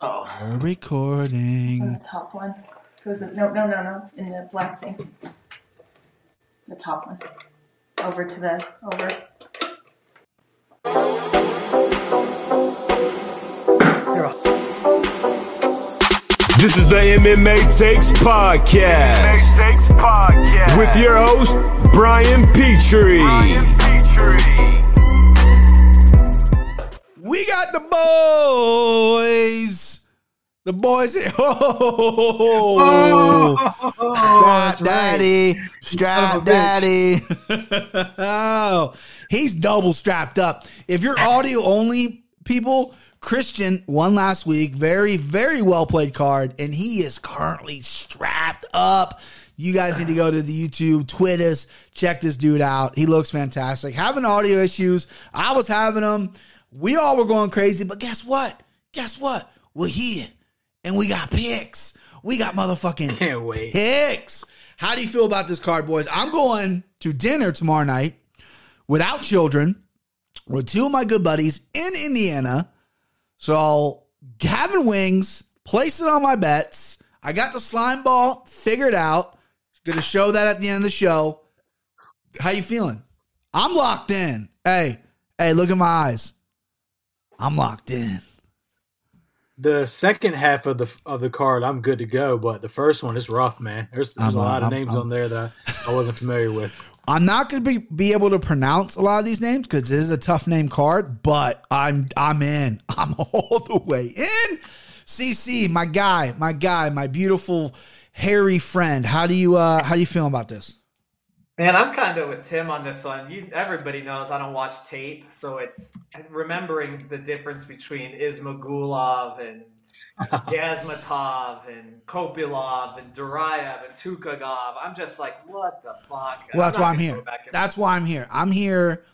Oh. We're On recording. the top one. Goes in, no, no, no, no. In the black thing. The top one. Over to the over. This is the MMA Takes Podcast MMA Takes Podcast. with your host, Brian Petrie. Brian Petrie. We got the boys. The boys. Oh, oh, strap that's right. daddy, son strap daddy. oh, he's double strapped up. If you're audio only people, Christian won last week. Very, very well played card, and he is currently strapped up. You guys need to go to the YouTube, Twitters, check this dude out. He looks fantastic. Having audio issues, I was having them. We all were going crazy, but guess what? Guess what? We're here, and we got picks. We got motherfucking Can't wait. picks. How do you feel about this card, boys? I'm going to dinner tomorrow night without children with two of my good buddies in Indiana. So having wings, place it on my bets. I got the slime ball figured out. Gonna show that at the end of the show. How you feeling? I'm locked in. Hey, hey, look at my eyes. I'm locked in. The second half of the of the card, I'm good to go, but the first one is rough, man. There's, there's a lot uh, of I'm- names I'm- on there that I wasn't familiar with. I'm not going to be, be able to pronounce a lot of these names because it is a tough name card, but I'm I'm in. I'm all the way in. CC, my guy, my guy, my beautiful hairy friend. How do you uh how do you feel about this? Man, I'm kind of with Tim on this one. You, everybody knows I don't watch tape, so it's remembering the difference between Ismagulov and Gazmatov and Kopylov and Durayev and Tukhugov. I'm just like, what the fuck? Well, that's not why I'm here. go back That's why I'm here. I'm here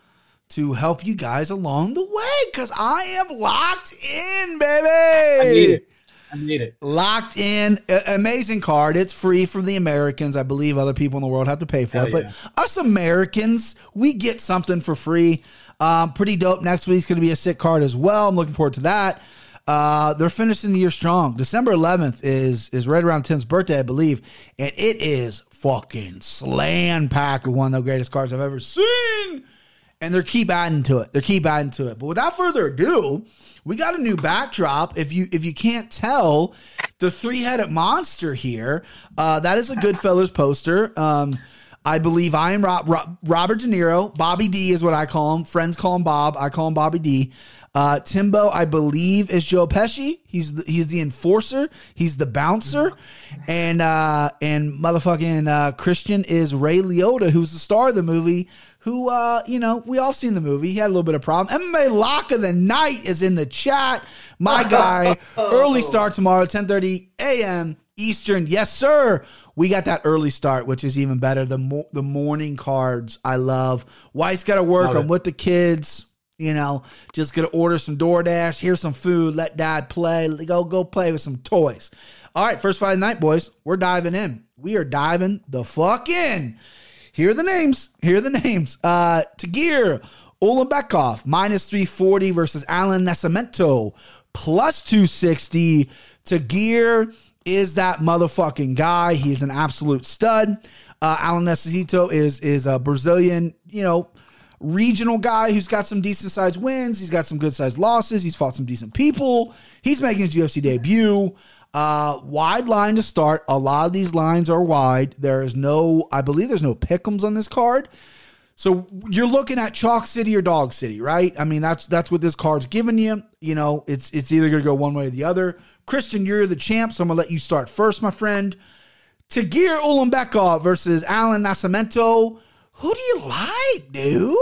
to help you guys along the way because I am locked in, baby. I it. I need it. Locked in, A- amazing card. It's free for the Americans. I believe other people in the world have to pay for Hell it, but yeah. us Americans, we get something for free. Um, pretty dope. Next week's going to be a sick card as well. I'm looking forward to that. Uh, they're finishing the year strong. December 11th is is right around Tim's birthday, I believe, and it is fucking slam packed with one of the greatest cards I've ever seen and they're keep adding to it. They're keep adding to it. But without further ado, we got a new backdrop. If you if you can't tell, the three headed monster here. Uh, that is a Goodfellas poster. Um, I believe I am Rob, Rob, Robert De Niro. Bobby D is what I call him. Friends call him Bob. I call him Bobby D. Uh, Timbo, I believe, is Joe Pesci. He's the, he's the enforcer. He's the bouncer, and uh, and motherfucking uh, Christian is Ray Liotta, who's the star of the movie. Who uh, you know, we all seen the movie. He had a little bit of problem. MMA Lock of the Night is in the chat. My guy, early start tomorrow, 10:30 a.m. Eastern. Yes, sir. We got that early start, which is even better. The mo- the morning cards, I love. Wife's got to work. Love I'm it. with the kids. You know, just gonna order some DoorDash. Here's some food. Let dad play. Go go play with some toys. All right, first the night, boys. We're diving in. We are diving the fuck in. Here are the names. Here are the names. Uh, Tagir Ulanbekov, minus 340 versus Alan Nascimento, plus 260. Tagir is that motherfucking guy. He's an absolute stud. Uh, Alan Nascimento is is a Brazilian, you know, regional guy who's got some decent sized wins. He's got some good sized losses. He's fought some decent people. He's making his UFC debut. Uh, wide line to start. A lot of these lines are wide. There is no, I believe there's no pickums on this card. So you're looking at chalk city or dog city, right? I mean, that's that's what this card's giving you. You know, it's it's either gonna go one way or the other. Christian, you're the champ, so I'm gonna let you start first, my friend. Tagir Ulanbekov versus Alan Nascimento. Who do you like, dude?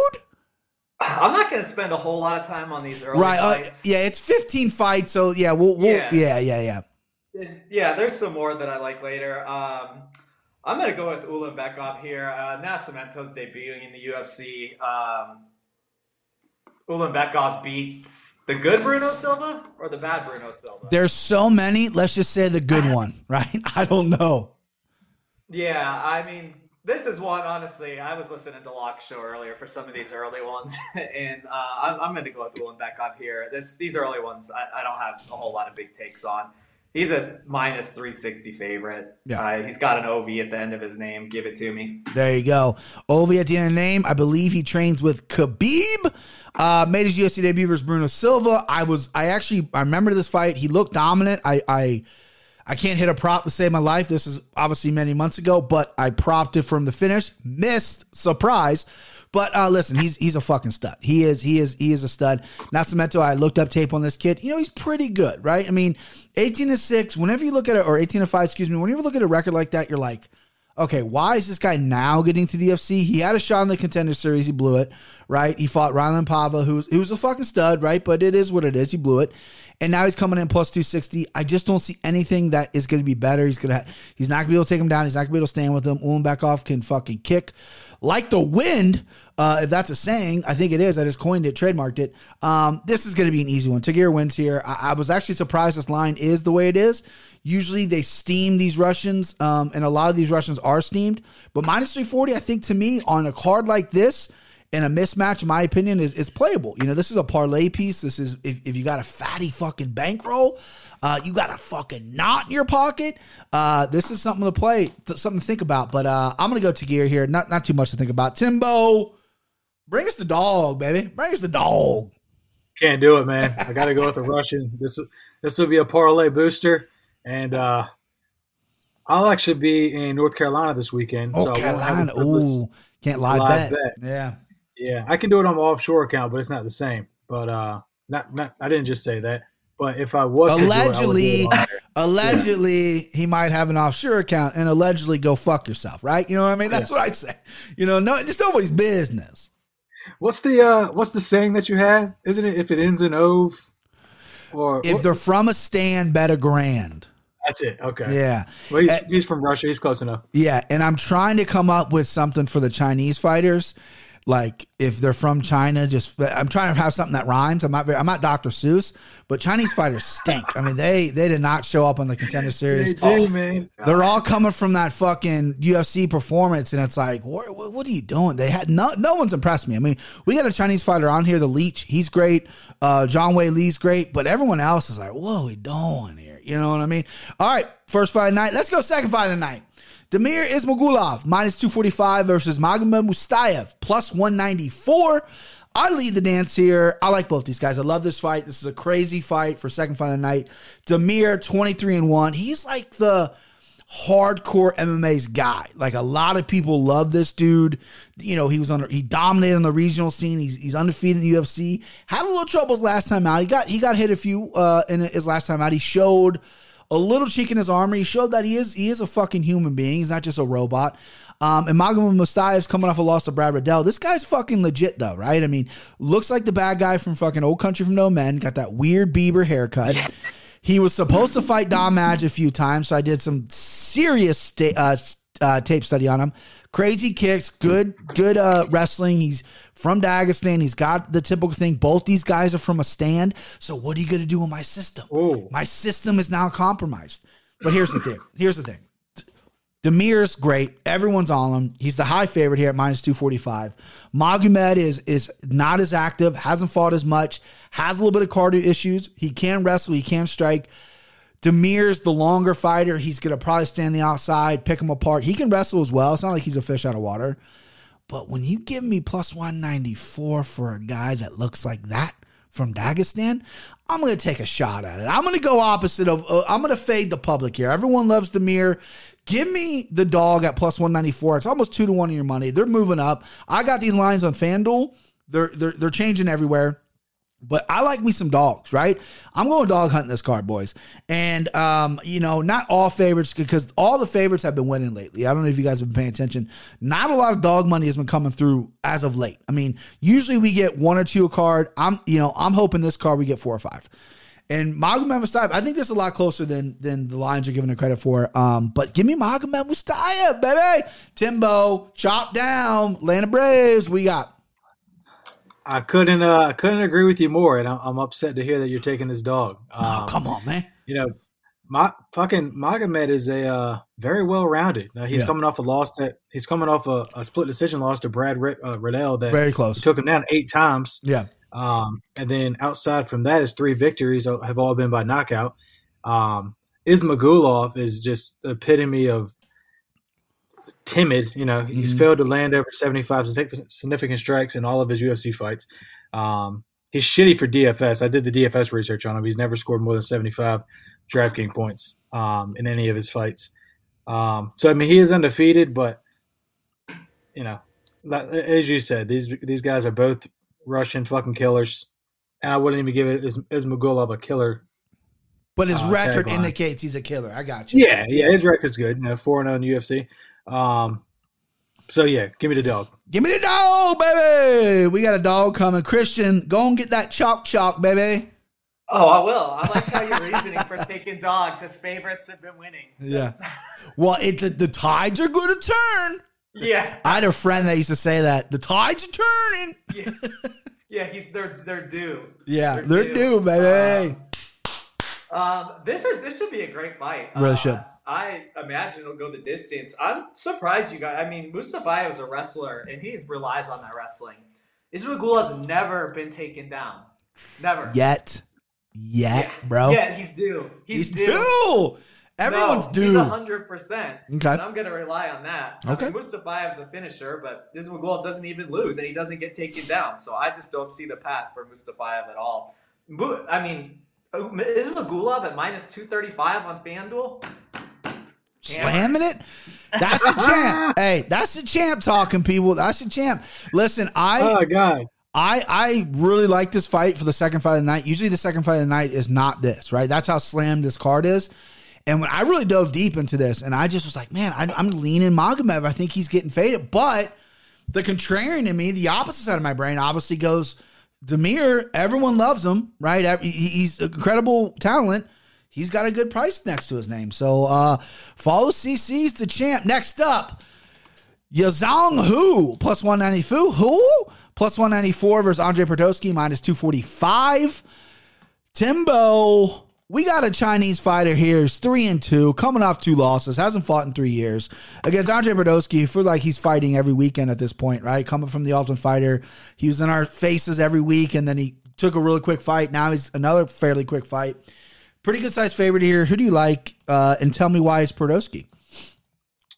I'm not going to spend a whole lot of time on these early right. Uh, fights. yeah, it's 15 fights, so yeah, we'll, we'll yeah. Yeah. yeah, yeah, yeah, there's some more that I like later. Um, I'm going to go with Ulan Ulanbekov here. Uh, Nascimento's debuting in the UFC. Um, Ulanbekov beats the good Bruno Silva or the bad Bruno Silva? There's so many. Let's just say the good one, right? I don't know. Yeah, I mean, This is one, honestly. I was listening to Locke's show earlier for some of these early ones, and uh, I'm, I'm going to go with Ulanbekov here. This these early ones, I, I don't have a whole lot of big takes on. He's a minus 360 favorite. Yeah. Uh, he's got an OV at the end of his name. Give it to me. There you go. OV at the end of the name. I believe he trains with Khabib. Uh, made his UFC debut versus Bruno Silva. I was, I actually, I remember this fight. He looked dominant. I, I, I can't hit a prop to save my life. This is obviously many months ago, but I propped it from the finish. Missed. Surprise. But uh, listen, he's he's a fucking stud. He is he is he is a stud. Nascimento, I looked up tape on this kid. You know, he's pretty good, right? I mean, 18 to 6, whenever you look at it, or 18 to 5, excuse me, whenever you look at a record like that, you're like, okay, why is this guy now getting to the UFC? He had a shot in the contender series, he blew it, right? He fought Raulian Paiva, who's who's a fucking stud, right? But it is what it is. He blew it. And now he's coming in plus 260. I just don't see anything that is going to be better. He's going to he's not going to be able to take him down. He's not going to be able to stand with him. Ulanbekov can fucking kick like the wind, uh, if that's a saying. I think it is. I just coined it, trademarked it. Um, this is going to be an easy one. Tagir wins here. I, I was actually surprised this line is the way it is. Usually they steam these Russians, um, and a lot of these Russians are steamed. But minus 340, I think to me, on a card like this, and a mismatch, in my opinion, is, is playable. You know, this is a parlay piece. This is if, if you got a fatty fucking bankroll, uh, you got a fucking knot in your pocket. Uh, this is something to play, th- something to think about. But uh, I'm gonna go Tagir here. Not not too much to think about. Timbo, bring us the dog, baby. Bring us the dog. Can't do it, man. I got to go with the Russian. This this will be a parlay booster, and uh, I'll actually be in North Carolina this weekend. Oh, so I won't have the Carolina. Ooh, can't live, Live bet. bet. Yeah. Yeah, I can do it on my offshore account, but it's not the same. But uh, not not. I didn't just say that. But if I was to do it, I would do it Allegedly, on there. allegedly, he might have an offshore account and allegedly go fuck yourself, right? You know what I mean? That's what I say. You know, no, just nobody's business. what's the uh, what's the saying that you have? Isn't it if it ends in ove? Or If they're from a stand, bet a grand. that's it. Okay. Yeah. Well, he's, Uh, he's from Russia. He's close enough. Yeah, and I'm trying to come up with something for the Chinese fighters. Like if they're from China, just I'm trying to have something that rhymes. I'm not very, I'm not Dr. Seuss, but Chinese fighters stink. I mean, they they did not show up on the contender series. They do, man. They're all coming from that fucking UFC performance, and it's like, what, what, are you doing? They had no, no one's impressed me. I mean, we got a Chinese fighter on here, the Leech. He's great. Uh, Zhang Weili's great, but everyone else is like, what are we doing here? You know what I mean? All right, first fight of the night. Let's go second fight of the night. Demir Ismagulov minus 245 versus Magomed Mustayev plus 194. I lead the dance here. I like both these guys. I love this fight. This is a crazy fight for second fight of the night. Demir 23 and 1. He's like the hardcore MMA's guy. Like a lot of people love this dude. You know, he was under he dominated on the regional scene. He's he's undefeated in the UFC. Had a little troubles last time out. He got he got hit a few uh in his last time out. He showed a little cheek in his armor. He showed that he is he is a fucking human being. He's not just a robot. Um, and Magomed Mustayev's coming off a loss to Brad Riddell. This guy's fucking legit though, right? I mean, looks like the bad guy from fucking Old Country from No Men. Got that weird Bieber haircut. He was supposed to fight Dom Madge a few times, so I did some serious sta- uh, uh, tape study on him. Crazy kicks, good, good uh, wrestling. He's from Dagestan. He's got the typical thing. Both these guys are from a stand. So what are you going to do with my system? Ooh. My system is now compromised. But here's the thing. Here's the thing. Demir's great. Everyone's on him. He's the high favorite here at minus 245. Magomed is is not as active, hasn't fought as much, has a little bit of cardio issues. He can wrestle, he can strike. Demir's the longer fighter. He's going to probably stand the outside, pick him apart. He can wrestle as well. It's not like he's a fish out of water. But when you give me plus 194 for a guy that looks like that from Dagestan, I'm going to take a shot at it. I'm going to go opposite of, uh, I'm going to fade the public here. Everyone loves Demir. Give me the dog at plus 194. It's almost two to one in your money. They're moving up. I got these lines on FanDuel. They're, they're, they're changing everywhere. But I like me some dogs, right? I'm going dog hunting this card, boys. And, um, you know, not all favorites because all the favorites have been winning lately. I don't know if you guys have been paying attention. Not a lot of dog money has been coming through as of late. I mean, usually we get one or two a card. I'm, you know, I'm hoping this card we get four or five. And Magomed Mustayev, I think this is a lot closer than than the lines are giving it credit for. Um, but give me Magomed Mustayev, baby. Timbo, chop down, Atlanta Braves. We got. I couldn't uh, I couldn't agree with you more, and I'm, I'm upset to hear that you're taking this dog. Oh, Um, come on, man. you know, my fucking Magomed is a uh, very well rounded. Now he's Yeah. coming off a loss that he's coming off a, a split decision loss to Brad Rid, uh, Riddell that Very close. took him down eight times. Yeah. Um, and then outside from that, his three victories have all been by knockout. Um, Ismagulov is just the epitome of timid. You know, he's Mhm. failed to land over 75 significant strikes in all of his UFC fights. Um, he's shitty for DFS. I did the DFS research on him. He's never scored more than 75 DraftKings points um, in any of his fights. Um, so, I mean, he is undefeated, but, you know, as you said, these these guys are both Russian fucking killers. And I wouldn't even give it Is- Ismagulov a killer. But his Uh, record indicates he's a killer. I got you. Yeah, yeah, his record's good. You know, 4 0 in UFC. Um, so, yeah, give me the dog. Give me the dog, baby. We got a dog coming. Christian, go and get that chalk chalk, baby. Oh, I will. I like how you're reasoning for taking dogs. as favorites have been winning. Yeah. Well, it the, the tides are going to turn. yeah. I had a friend that used to say that the tides are turning. Yeah. Yeah, he's they're they're due. Yeah, they're due, baby. Um, this is this should be a great fight. Really Uh, should. I imagine it'll go the distance. I'm surprised you guys. I mean, Mustafayev is a wrestler, and he relies on that wrestling. Ismagulov's never been taken down. Never. Yet, yet, bro. Yeah, he's due. He's, He's due. due. Everyone's no, due. He's hundred percent. Okay. And I'm gonna rely on that. Okay. I mean, Mustafayev's a finisher, but Ismagulov doesn't even lose, and he doesn't get taken down. So I just don't see the path for Mustafayev at all. I mean, Ismagulov at minus two thirty five on FanDuel. Slamming it. That's the champ. Hey, that's the champ talking, people. That's the champ. Listen, I Oh, God. I I really like this fight for the second fight of the night. Usually the second fight of the night is not this, right? That's how slammed this card is. And when I really dove deep into this, and I just was like, man, I, I'm leaning Magomed. I think he's getting faded. But the contrarian in me, the opposite side of my brain, obviously goes Demir. Everyone loves him, right? He's incredible talent. He's got a good price next to his name. So uh, follow CC's the champ. Next up, Yaozong Hu plus 194. Who? Plus 194 versus Andre Perdoski minus 245. Timbo, we got a Chinese fighter here. He's three and two, coming off two losses, hasn't fought in three years. Against Andre I feel like he's fighting every weekend at this point, right? Coming from the Ultimate Fighter. He was in our faces every week, and then he took a really quick fight. Now he's another fairly quick fight. Pretty good sized favorite here. Who do you like? Uh, and tell me why it's Berdowski.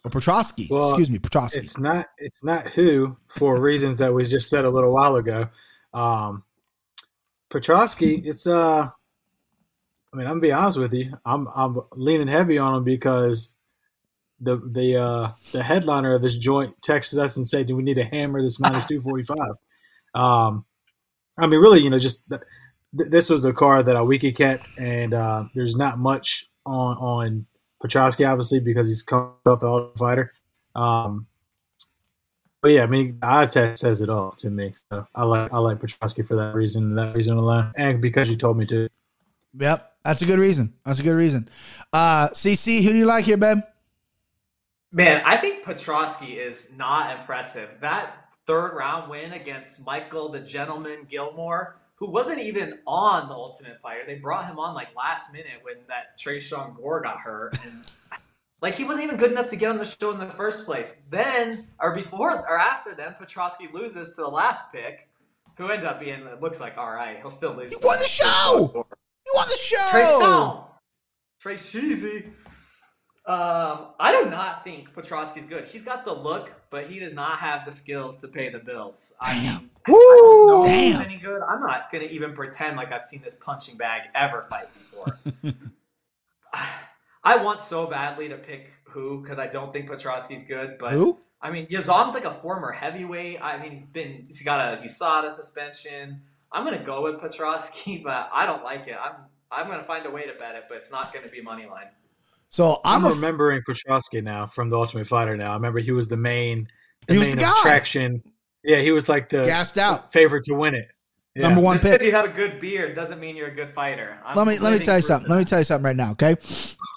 Or Petrosky. Well, Excuse me, Petrosky. It's not. It's not Hu for reasons that was just said a little while ago. Um, Petrosky. It's uh. I mean, I'm gonna be honest with you. I'm I'm leaning heavy on him because the the uh the headliner of this joint texted us and said, "Do we need to hammer this minus two forty five?" Um, I mean, really, you know, just th- th- this was a card that I wiki kept, and uh, there's not much on on Petrosky, obviously, because he's coming off the Ultimate Fighter. Um, but yeah, I mean, the eye test says it all to me. So I like I like Petrosky for that reason, and that reason alone, and because you told me to. Yep. That's a good reason. That's a good reason. Uh, CC, who do you like here, babe? Man, I think Petrosky is not impressive. That third round win against Michael the Gentleman Gilmore, who wasn't even on the Ultimate Fighter. They brought him on like last minute when that Tresean Gore got hurt. And like he wasn't even good enough to get on the show in the first place. Then, or before or after then, Petrosky loses to the last pick, who ended up being, it looks like, all right, he'll still lose. He won the show! Gore. You on the show? Trey Stone. Trey Cheesy. Um, I do not think Petrosky's good. He's got the look, but he does not have the skills to pay the bills. I I don't know if he's Damn. any good. I'm not gonna even pretend like I've seen this punching bag ever fight before. I want so badly to pick Hu because I don't think Petrosky's good, but Who? I mean Yazom's like a former heavyweight. I mean he's been he's got a USADA suspension. I'm gonna go with Petrosky, but I don't like it. I'm I'm gonna find a way to bet it, but it's not gonna be money line. So I'm, I'm, a f- remembering Petrosky now from the Ultimate Fighter. Now I remember he was the main, the He was main the guy. attraction. Yeah, he was like the gassed out. favorite to win it. Yeah. Number one Just pick. because you have a good beard doesn't mean you're a good fighter. I'm let me let me tell you something. of Let me tell you something right now, okay?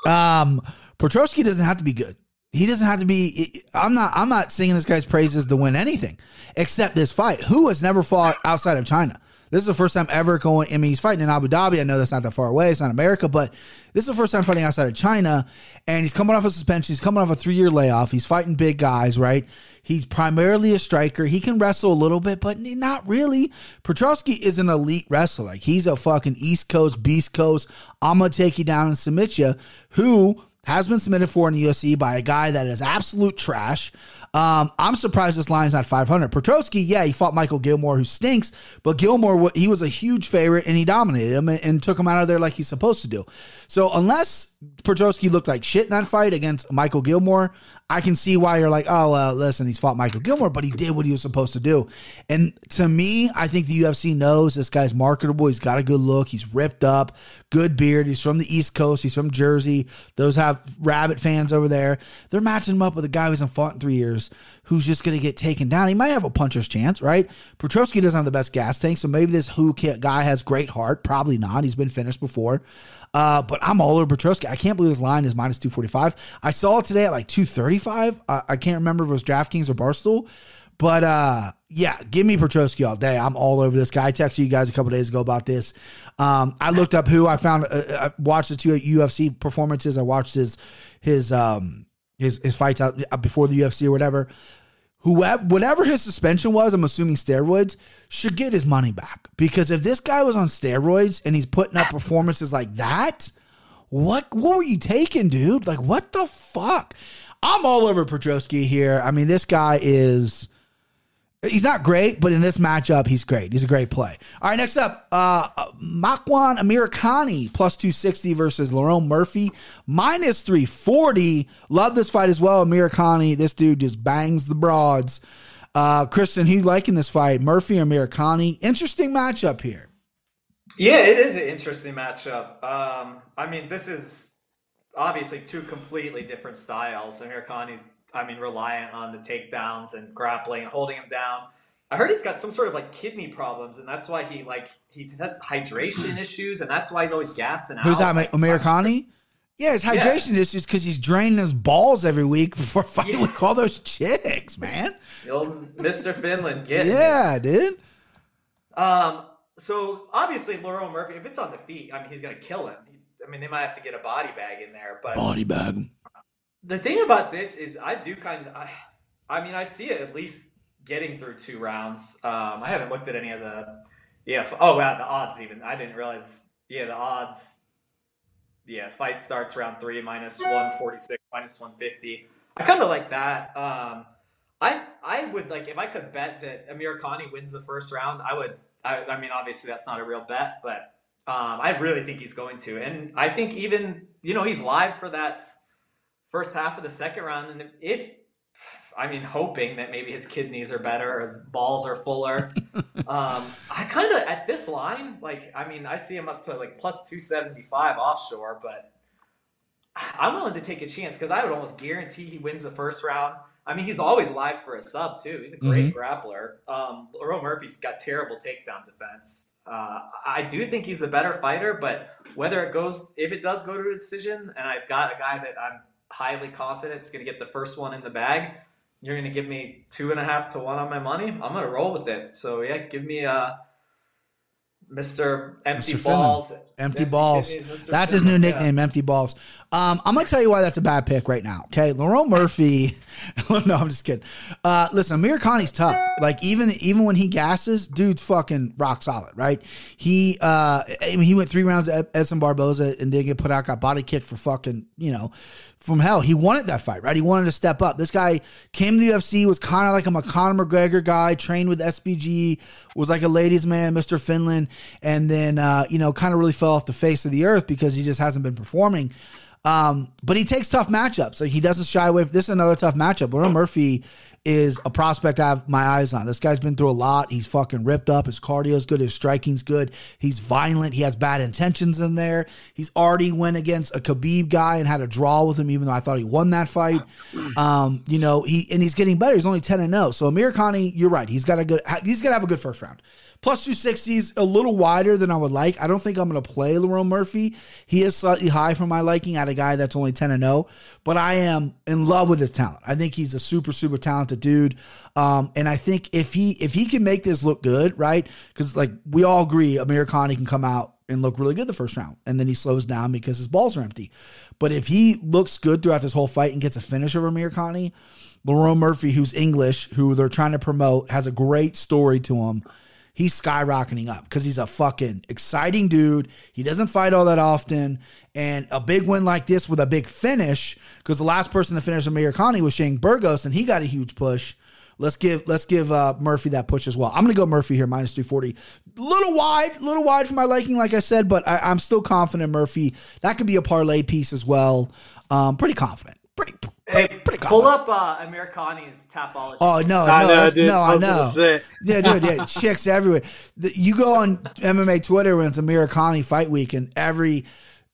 Um, Petrosky doesn't have to be good. He doesn't have to be. I'm not. I'm not singing this guy's praises to win anything except this fight. Hu has never fought outside of China? This is the first time ever going. I mean, he's fighting in Abu Dhabi. I know that's not that far away. It's not America, but this is the first time fighting outside of China. And he's coming off a suspension. He's coming off a three year layoff. He's fighting big guys, right? He's primarily a striker. He can wrestle a little bit, but not really. Petrosky is an elite wrestler. Like he's a fucking East Coast, Beast Coast. I'm gonna take you down and submit you. Hu has been submitted for in the UFC by a guy that is absolute trash. Um, I'm surprised this line's not 500. Petrosky, yeah, he fought Michael Gilmore, who stinks, but Gilmore, he was a huge favorite and he dominated him and, and took him out of there like he's supposed to do. So unless Petrosky looked like shit in that fight against Michael Gilmore, I can see why you're like, oh, well, listen, he's fought Michael Gilmore, but he did what he was supposed to do. And to me, I think the UFC knows this guy's marketable. He's got a good look. He's ripped up, good beard. He's from the East Coast. He's from Jersey. Those have rabbit fans over there. They're matching him up with a guy who hasn't fought in three years Hu's just going to get taken down. He might have a puncher's chance, right? Petrosky doesn't have the best gas tank, so maybe this who guy has great heart. Probably not. He's been finished before. Uh, but I'm all over Petrosky. I can't believe this line is minus 245. I saw it today at like 235. Uh, I can't remember if it was DraftKings or Barstool. But uh, yeah, give me Petrosky all day. I'm all over this guy. I texted you guys a couple days ago about this. Um, I looked up who I found. Uh, I watched the two UFC performances. I watched his his um, his his fights out uh, before the UFC or whatever. Whoever, whatever his suspension was, I'm assuming steroids, should get his money back. Because if this guy was on steroids and he's putting up performances like that, what what were you taking, dude? Like what the fuck? I'm all over Petrosky here. I mean, this guy is He's not great, but in this matchup, he's great. He's a great play. All right, next up, uh, Makwan Amirkhani plus 260 versus Lerone Murphy minus 340. Love this fight as well. Amirkhani, this dude just bangs the broads. Uh, Kristen, who you liking this fight? Murphy or Amirkhani? Interesting matchup here. Yeah, it is an interesting matchup. Um, I mean, this is obviously two completely different styles. Amirkhani's I mean, reliant on the takedowns and grappling and holding him down. I heard he's got some sort of like kidney problems, and that's why he like he has hydration issues, and that's why he's always gassing out. Who's that, Americani? Yeah, his hydration yeah. issues because he's draining his balls every week before fighting yeah. with all those chicks, man. The old Mr. Finland, get yeah, dude. Um, so obviously, Lerone Murphy, if it's on the feet, I mean, he's gonna kill him. I mean, they might have to get a body bag in there, but body bag the thing about this is I do kind of I, I mean I see it at least getting through two rounds. Um, I haven't looked at any of the yeah oh wow the odds even I didn't realize yeah the odds yeah fight starts round three minus one forty six minus one fifty. I kind of like that. Um, I I would like if I could bet that Amirkhani wins the first round. I would. I, I mean, obviously that's not a real bet, but um, I really think he's going to, and I think even you know he's live for that first half of the second round. And if, I mean, hoping that maybe his kidneys are better or his balls are fuller. um, I kind of, at this line, like, I mean, I see him up to like plus 275 offshore, but I'm willing to take a chance because I would almost guarantee he wins the first round. I mean, he's always live for a sub too. He's a great mm-hmm. grappler. Um, Earl Murphy's got terrible takedown defense. Uh, I do think he's the better fighter, but whether it goes, if it does go to a decision, and I've got a guy that I'm highly confident it's going to get the first one in the bag, you're going to give me two and a half to one on my money. I'm going to roll with it. So yeah, give me a uh, Mr. Empty Mr. Balls. Empty, empty, Balls. That's his new nickname, yeah. Empty Balls. Um, I'm gonna tell you why that's a bad pick right now. Okay, Lerone Murphy. no, I'm just kidding. Uh, listen, Amirkhani's tough. Like even even when he gasses, dude's fucking rock solid, right? He uh, I mean, he went three rounds at Edson Barboza and didn't get put out. Got body kicked for fucking you know from hell. He wanted that fight, right? He wanted to step up. This guy came to the UFC, was kind of like a Conor McGregor guy, trained with SBG, was like a ladies' man, Mr. Finland, and then, uh, you know, kind of really fell off the face of the earth because he just hasn't been performing. Um, but he takes tough matchups. Like he doesn't shy away. This is another tough matchup. Lerone Murphy is a prospect I have my eyes on. This guy's been through a lot. He's fucking ripped up. His cardio's good. His striking's good. He's violent. He has bad intentions in there. He's already went against a Khabib guy and had a draw with him, even though I thought he won that fight. Um, you know, he and he's getting better. He's only 10 and 0. So Amirkhani, you're right. He's got a good he's gonna have a good first round. Plus 260 is a little wider than I would like. I don't think I'm going to play Lerone Murphy. He is slightly high for my liking at a guy that's only 10 and 0, but I am in love with his talent. I think he's a super, super talented the dude. Um, and I think if he if he can make this look good, right? Because like we all agree, Americani can come out and look really good the first round, and then he slows down because his balls are empty. But if he looks good throughout this whole fight and gets a finish over Americani, Lerone Murphy, who's English, who they're trying to promote, has a great story to him. He's skyrocketing up because he's a fucking exciting dude. He doesn't fight all that often. And a big win like this with a big finish, because the last person to finish Amirkhani was Shane Burgos, and he got a huge push. Let's give let's give uh, Murphy that push as well. I'm gonna go Murphy here minus 240. Little wide, little wide for my liking, like I said, but I, I'm still confident Murphy. That could be a parlay piece as well. Um, pretty confident. Pretty Hey, pretty pull up uh, Amirkhani's Tapology. Oh no, I no, know, dude. no, I I know. Yeah, dude, yeah, chicks everywhere. The- You go on MMA Twitter when it's Amirkhani fight week, and every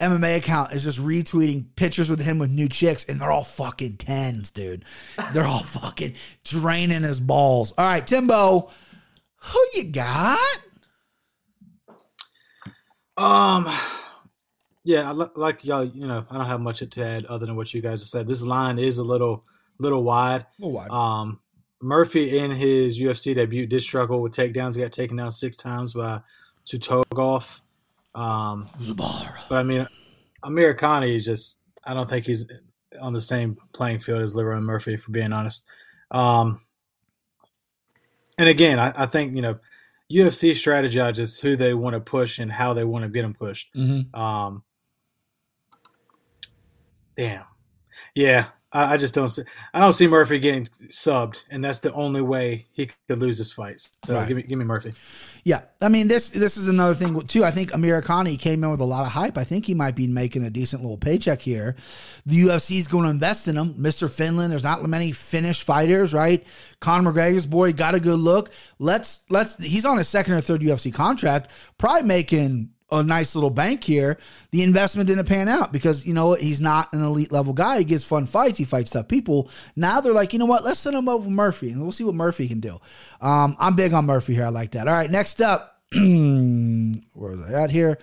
MMA account is just retweeting pictures with him with new chicks, and they're all fucking tens, dude. They're all fucking draining his balls. All right, Timbo, who you got? Um, yeah, like y'all. You know, I don't have much to add other than what you guys have said. This line is a little, little wide. little wide. Um, Murphy in his UFC debut did struggle with takedowns. He got taken down six times by Tukhugov. Um, but I mean, Amirkhani is just. I don't think he's on the same playing field as Lerone Murphy, for being honest. Um, and again, I, I think you know, UFC strategizes who they want to push and how they want to get them pushed. Mhm. Um, damn, yeah, I, I just don't see. I don't see Murphy getting subbed, and that's the only way he could lose this fight. So Right. give me, give me Murphy. Yeah, I mean this this is another thing too. I think Amirkhani came in with a lot of hype. I think he might be making a decent little paycheck here. The UFC is going to invest in him, Mister Finland. There's not many Finnish fighters, right? Conor McGregor's boy got a good look. Let's let's. He's on his second or third UFC contract, probably making a nice little bank here. The investment didn't pan out because you know? He's not an elite level guy. He gets fun fights. He fights tough people. Now they're like, you know what? Let's send him over Murphy and we'll see what Murphy can do. Um, I'm big on Murphy here. I like that. All right, next up, where was I at here?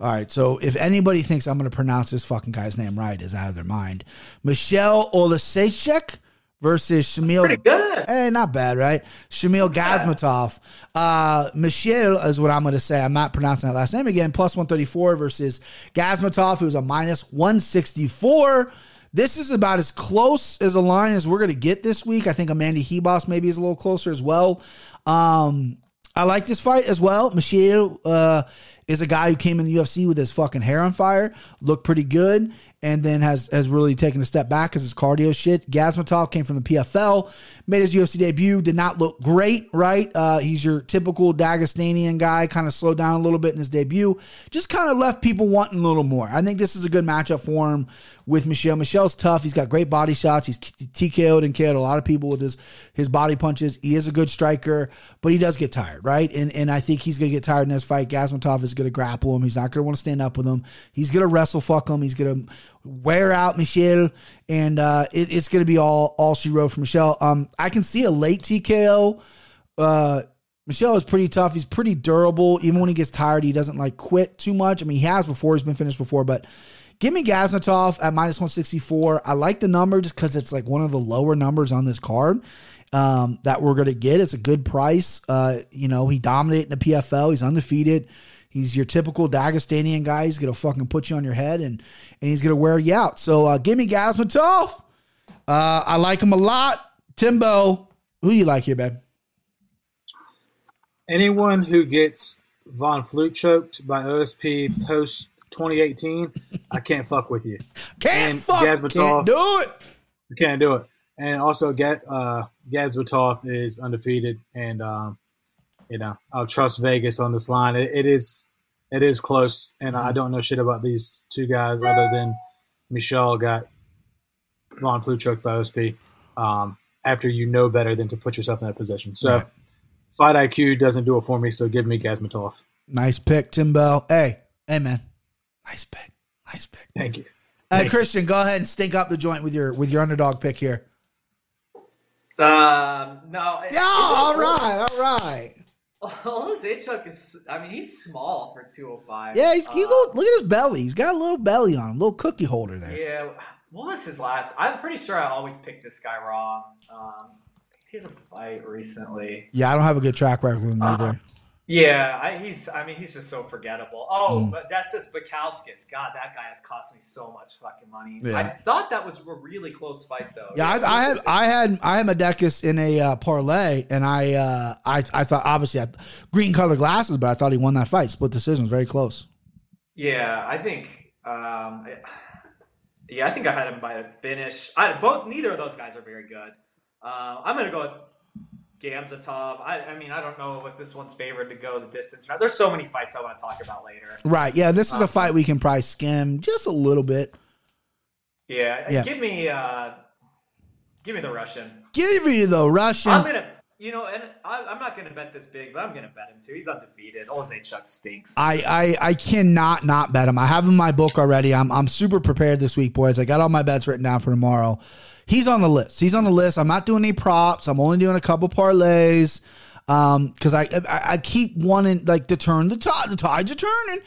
All right, so if anybody thinks I'm going to pronounce this fucking guy's name right, is out of their mind. Michelle Olasechek versus Shamil. Pretty good. Hey, not bad, right? Shamil Gazmatov. Uh, Michelle is what I'm going to say. I'm not pronouncing that last name again. Plus 134 versus Gazmatov, who's a minus 164. This is about as close as a line as we're going to get this week. I think Amanda Ribas maybe is a little closer as well. Um, I like this fight as well. Michelle uh, is a guy who came in the UFC with his fucking hair on fire, looked pretty good, and then has has really taken a step back because his cardio shit. Gazmatov came from the PFL, made his UFC debut, did not look great, right? Uh, he's your typical Dagestanian guy, kind of slowed down a little bit in his debut, just kind of left people wanting a little more. I think this is a good matchup for him with Michelle. Michelle's tough. He's got great body shots. He's TKO'd and KO'd a lot of people with his his body punches. He is a good striker, but he does get tired, right? And and I think he's gonna get tired in this fight. Gazmatov is gonna grapple him. He's not gonna want to stand up with him. He's gonna wrestle fuck him. He's gonna wear out Michelle, and uh, it, it's gonna be all all she wrote for Michelle. Um, I can see a late TKO. Uh, Michelle is pretty tough. He's pretty durable. Even when he gets tired, he doesn't like quit too much. I mean, he has before. He's been finished before, but give me Gazmatov at minus 164. I like the number just because it's like one of the lower numbers on this card um, that we're going to get. It's a good price. Uh, you know, he dominated in the PFL. He's undefeated. He's your typical Dagestanian guy. He's going to fucking put you on your head and, and he's going to wear you out. So uh, give me Gazmatov. Uh, I like him a lot. Timbo, who do you like here, babe? Anyone who gets Von Flue choked by OSP post 2018, I can't fuck with you. Can't And fuck. Gazmatov. Can't do it. You can't do it. And also, get uh, Gazmatov is undefeated, and um, you know I'll trust Vegas on this line. It, it is, it is close, and I don't know shit about these two guys other than Michelle got Von Flue choked by OSP. Um, after you know better than to put yourself in that position, so Right. fight IQ doesn't do it for me. So give me Gazmatov. Nice pick, Timbo. Hey, hey, man. Nice pick. Nice pick. Thank you. Hey, Christian, go ahead and stink up the joint with your with your underdog pick here. Um, no. Yeah, all right, all right. Olazechuk is. I mean, he's small for 205. Yeah, he's, he's Uh, little, look at his belly. He's got a little belly on him, little cookie holder there. Yeah. What was his last? I'm pretty sure I always picked this guy wrong. Um, he had a fight recently. Yeah, I don't have a good track record with him either. Yeah, I, he's. I mean, he's just so forgettable. Oh, Mm. but that's just Bukauskas. God, that guy has cost me so much fucking money. Yeah. I thought that was a really close fight, though. Yeah, I, I had I had I had Medekis in a uh, parlay, and I uh, I I thought obviously I had green color glasses, but I thought he won that fight. Split decision, was very close. Yeah, I think. Um, yeah, I think I had him by a finish. I both. Neither of those guys are very good. Uh, I'm gonna go Gamzatov. I, I mean, I don't know if this one's favored to go the distance. There's so many fights I want to talk about later. Right? Yeah, this is a fight we can probably skim just a little bit. Yeah, Yeah. give me, uh, give me the Russian. Give you the Russian. I'm gonna, you know, and I, I'm not gonna bet this big, but I'm gonna bet him too. He's undefeated. Chuck stinks. I, I I cannot not bet him. I have him in my book already. I'm I'm super prepared this week, boys. I got all my bets written down for tomorrow. He's on the list. He's on the list. I'm not doing any props. I'm only doing a couple parlays. Um, because I, I I keep wanting like to turn the tide. The tides are turning.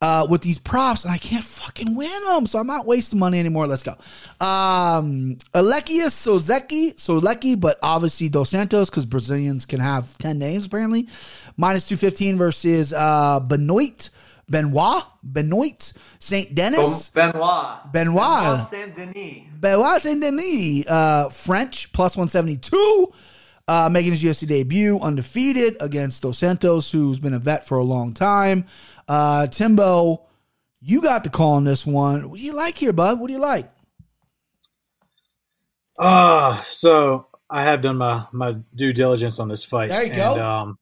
Uh, with these props, and I can't fucking win them, so I'm not wasting money anymore. Let's go. Um, Alekius Sozeki, Solecki, but obviously Dos Santos because Brazilians can have ten names apparently. Minus two fifteen versus uh Benoit, Benoit, Benoit, Saint Denis. Benoit. Benoit. Saint Denis. Benoit Saint Denis, uh, French plus 172, uh, making his UFC debut undefeated against Dos Santos, who's been a vet for a long time. Uh, Timbo, you got the call on this one. What do you like here, bud? What do you like? Uh, so I have done my, my due diligence on this fight. There you and, go. Um,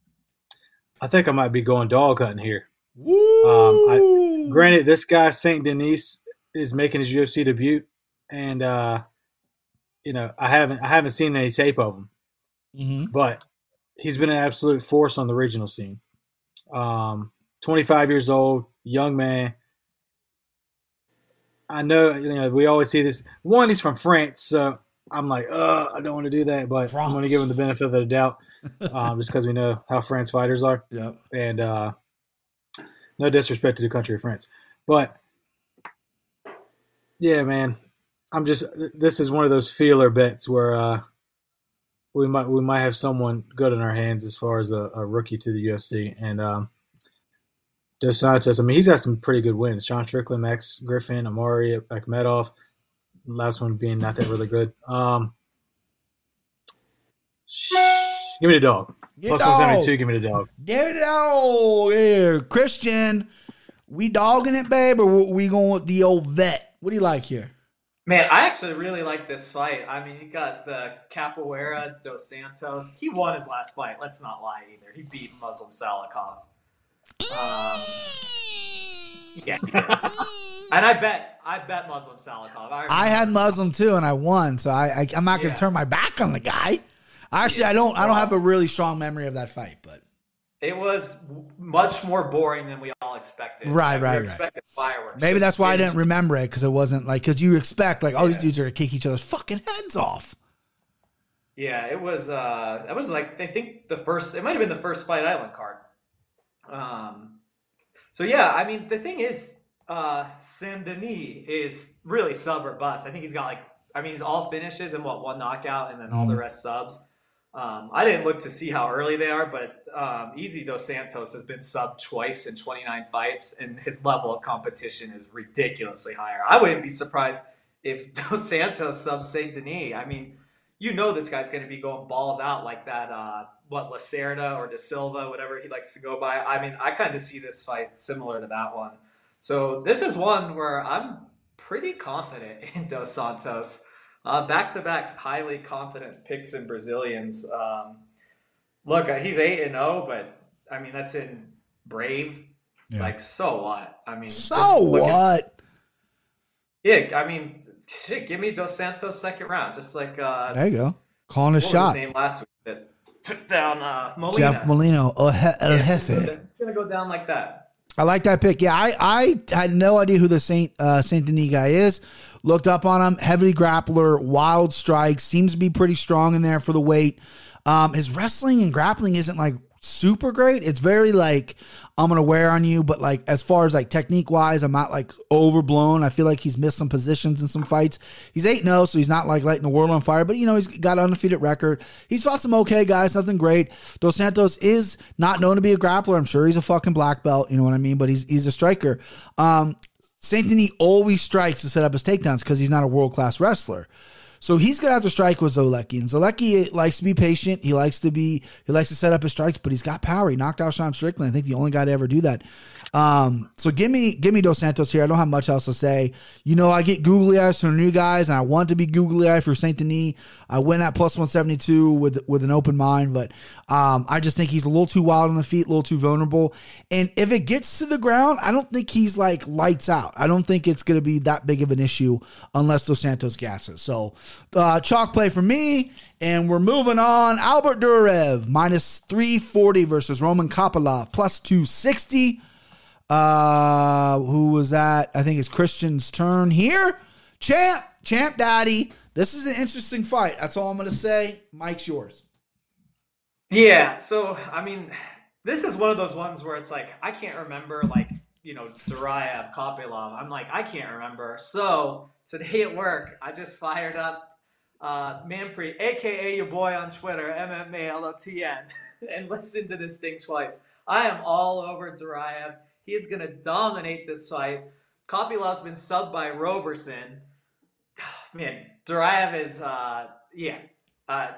I think I might be going dog hunting here. Woo! Granted, this guy Saint Denis is making his UFC debut, and uh, you know I haven't I haven't seen any tape of him, Mhm. but he's been an absolute force on the regional scene. Um, 25 years old, young man. I know you know we always see this. One, he's from France, so I'm like, uh, I don't want to do that, but I'm going to give him the benefit of the doubt, um, just because we know how France fighters are Yep. and uh, no disrespect to the country of France, but yeah, man, I'm just this is one of those feeler bets where uh, we might we might have someone good in our hands as far as a, a rookie to the UFC, and um, Dos Santos. I mean, he's got some pretty good wins. Sean Strickland, Max Griffin, Omari Akhmedov. Last one being not that really good. Um, give me the dog. Get Plus dog. 172, give me the dog. Get it out here. Christian, we dogging it, babe, or we going with the old vet? What do you like here? Man, I actually really like this fight. I mean, you got the Capoeira dos Santos. He won his last fight. Let's not lie either. He beat Muslim Salikhov. Um, yeah, and I bet, I bet Muslim Salikhov. I, I had Muslim too, and I won, so I, I I'm not gonna Yeah. turn my back on the guy. Actually, I don't. I don't have a really strong memory of that fight, but It was much more boring than we all expected. Right, We right, right. expected fireworks. maybe that's why I didn't remember it because it wasn't like because you expect like oh these dudes are gonna kick each other's fucking heads off. Yeah, it was. Uh, it was like I think the first. It might have been the first Fight Island card. Um, so yeah, I mean the thing is, uh, Saint Denis is really sub or bust. I think he's got like. I mean, he's all finishes and what one knockout and then all the rest subs. Um, I didn't look to see how early they are, but um, Easy Dos Santos has been subbed twice in 29 fights, and his level of competition is ridiculously higher. I wouldn't be surprised if Dos Santos subs Saint Denis. I mean, you know this guy's going to be going balls out like that. Uh, what Lacerda or De Silva, whatever he likes to go by. I mean, I kind of see this fight similar to that one. So this is one where I'm pretty confident in Dos Santos. Uh, back-to-back highly confident picks in Brazilians. Um, look, uh, he's eight and zero, but I mean that's in Brave. Yeah. Like so what? I mean, So look at- what? yeah, I mean, shit. Give me Dos Santos second round, just like uh, There you go, calling a what shot. his name last week that took down uh, Molina. Jeff Molina, El, he- El Yeah, it's gonna go Jefe. down- It's gonna go down like that. I like that pick. Yeah, I, I had no idea who the Saint uh, Saint Denis guy is. Looked up on him. Heavy grappler, wild strikes. Seems to be pretty strong in there for the weight. Um, his wrestling and grappling isn't like super great. It's very like I'm gonna wear on you. But like as far as like technique wise, I'm not like overblown. I feel like he's missed some positions in some fights. He's eight 0 so he's not like lighting the world on fire. But you know he's got an undefeated record. He's fought some okay guys, nothing great. Dos Santos is not known to be a grappler. I'm sure he's a fucking black belt. You know what I mean? But he's he's a striker. Um, Saint Denis always strikes to set up his takedowns because he's not a world class wrestler. So he's gonna have to strike with Zolecki, and Zolecki likes to be patient. He likes to be he likes to set up his strikes, but he's got power. He knocked out Sean Strickland. I think the only guy to ever do that. Um, so give me give me Dos Santos here. I don't have much else to say. You know, I get googly eyes from new guys, and I want to be googly eye for Saint Denis. I went at plus one seventy two with with an open mind, but um, I just think he's a little too wild on the feet, a little too vulnerable. And if it gets to the ground, I don't think he's like lights out. I don't think it's going to be that big of an issue unless Dos Santos gasses. So uh, chalk play for me. And we're moving on. Albert Duraev, minus 340 versus Roman Kopylov, plus 260. Uh, who was that? I think it's Christian's turn here. Champ, Champ Daddy. This is an interesting fight. That's all I'm going to say. Mike's yours. Yeah. So, I mean, this is one of those ones where it's like, I can't remember, like, you know, Duraev, Kopylov. I'm like, I can't remember. So, today at work, I just fired up uh, Manpreet, aka your boy on Twitter, MMALOTN, and listen to this thing twice. I am all over Duraev. He is going to dominate this fight. Kopylov's been subbed by Roberson. Man, Duraev is, uh, yeah, uh,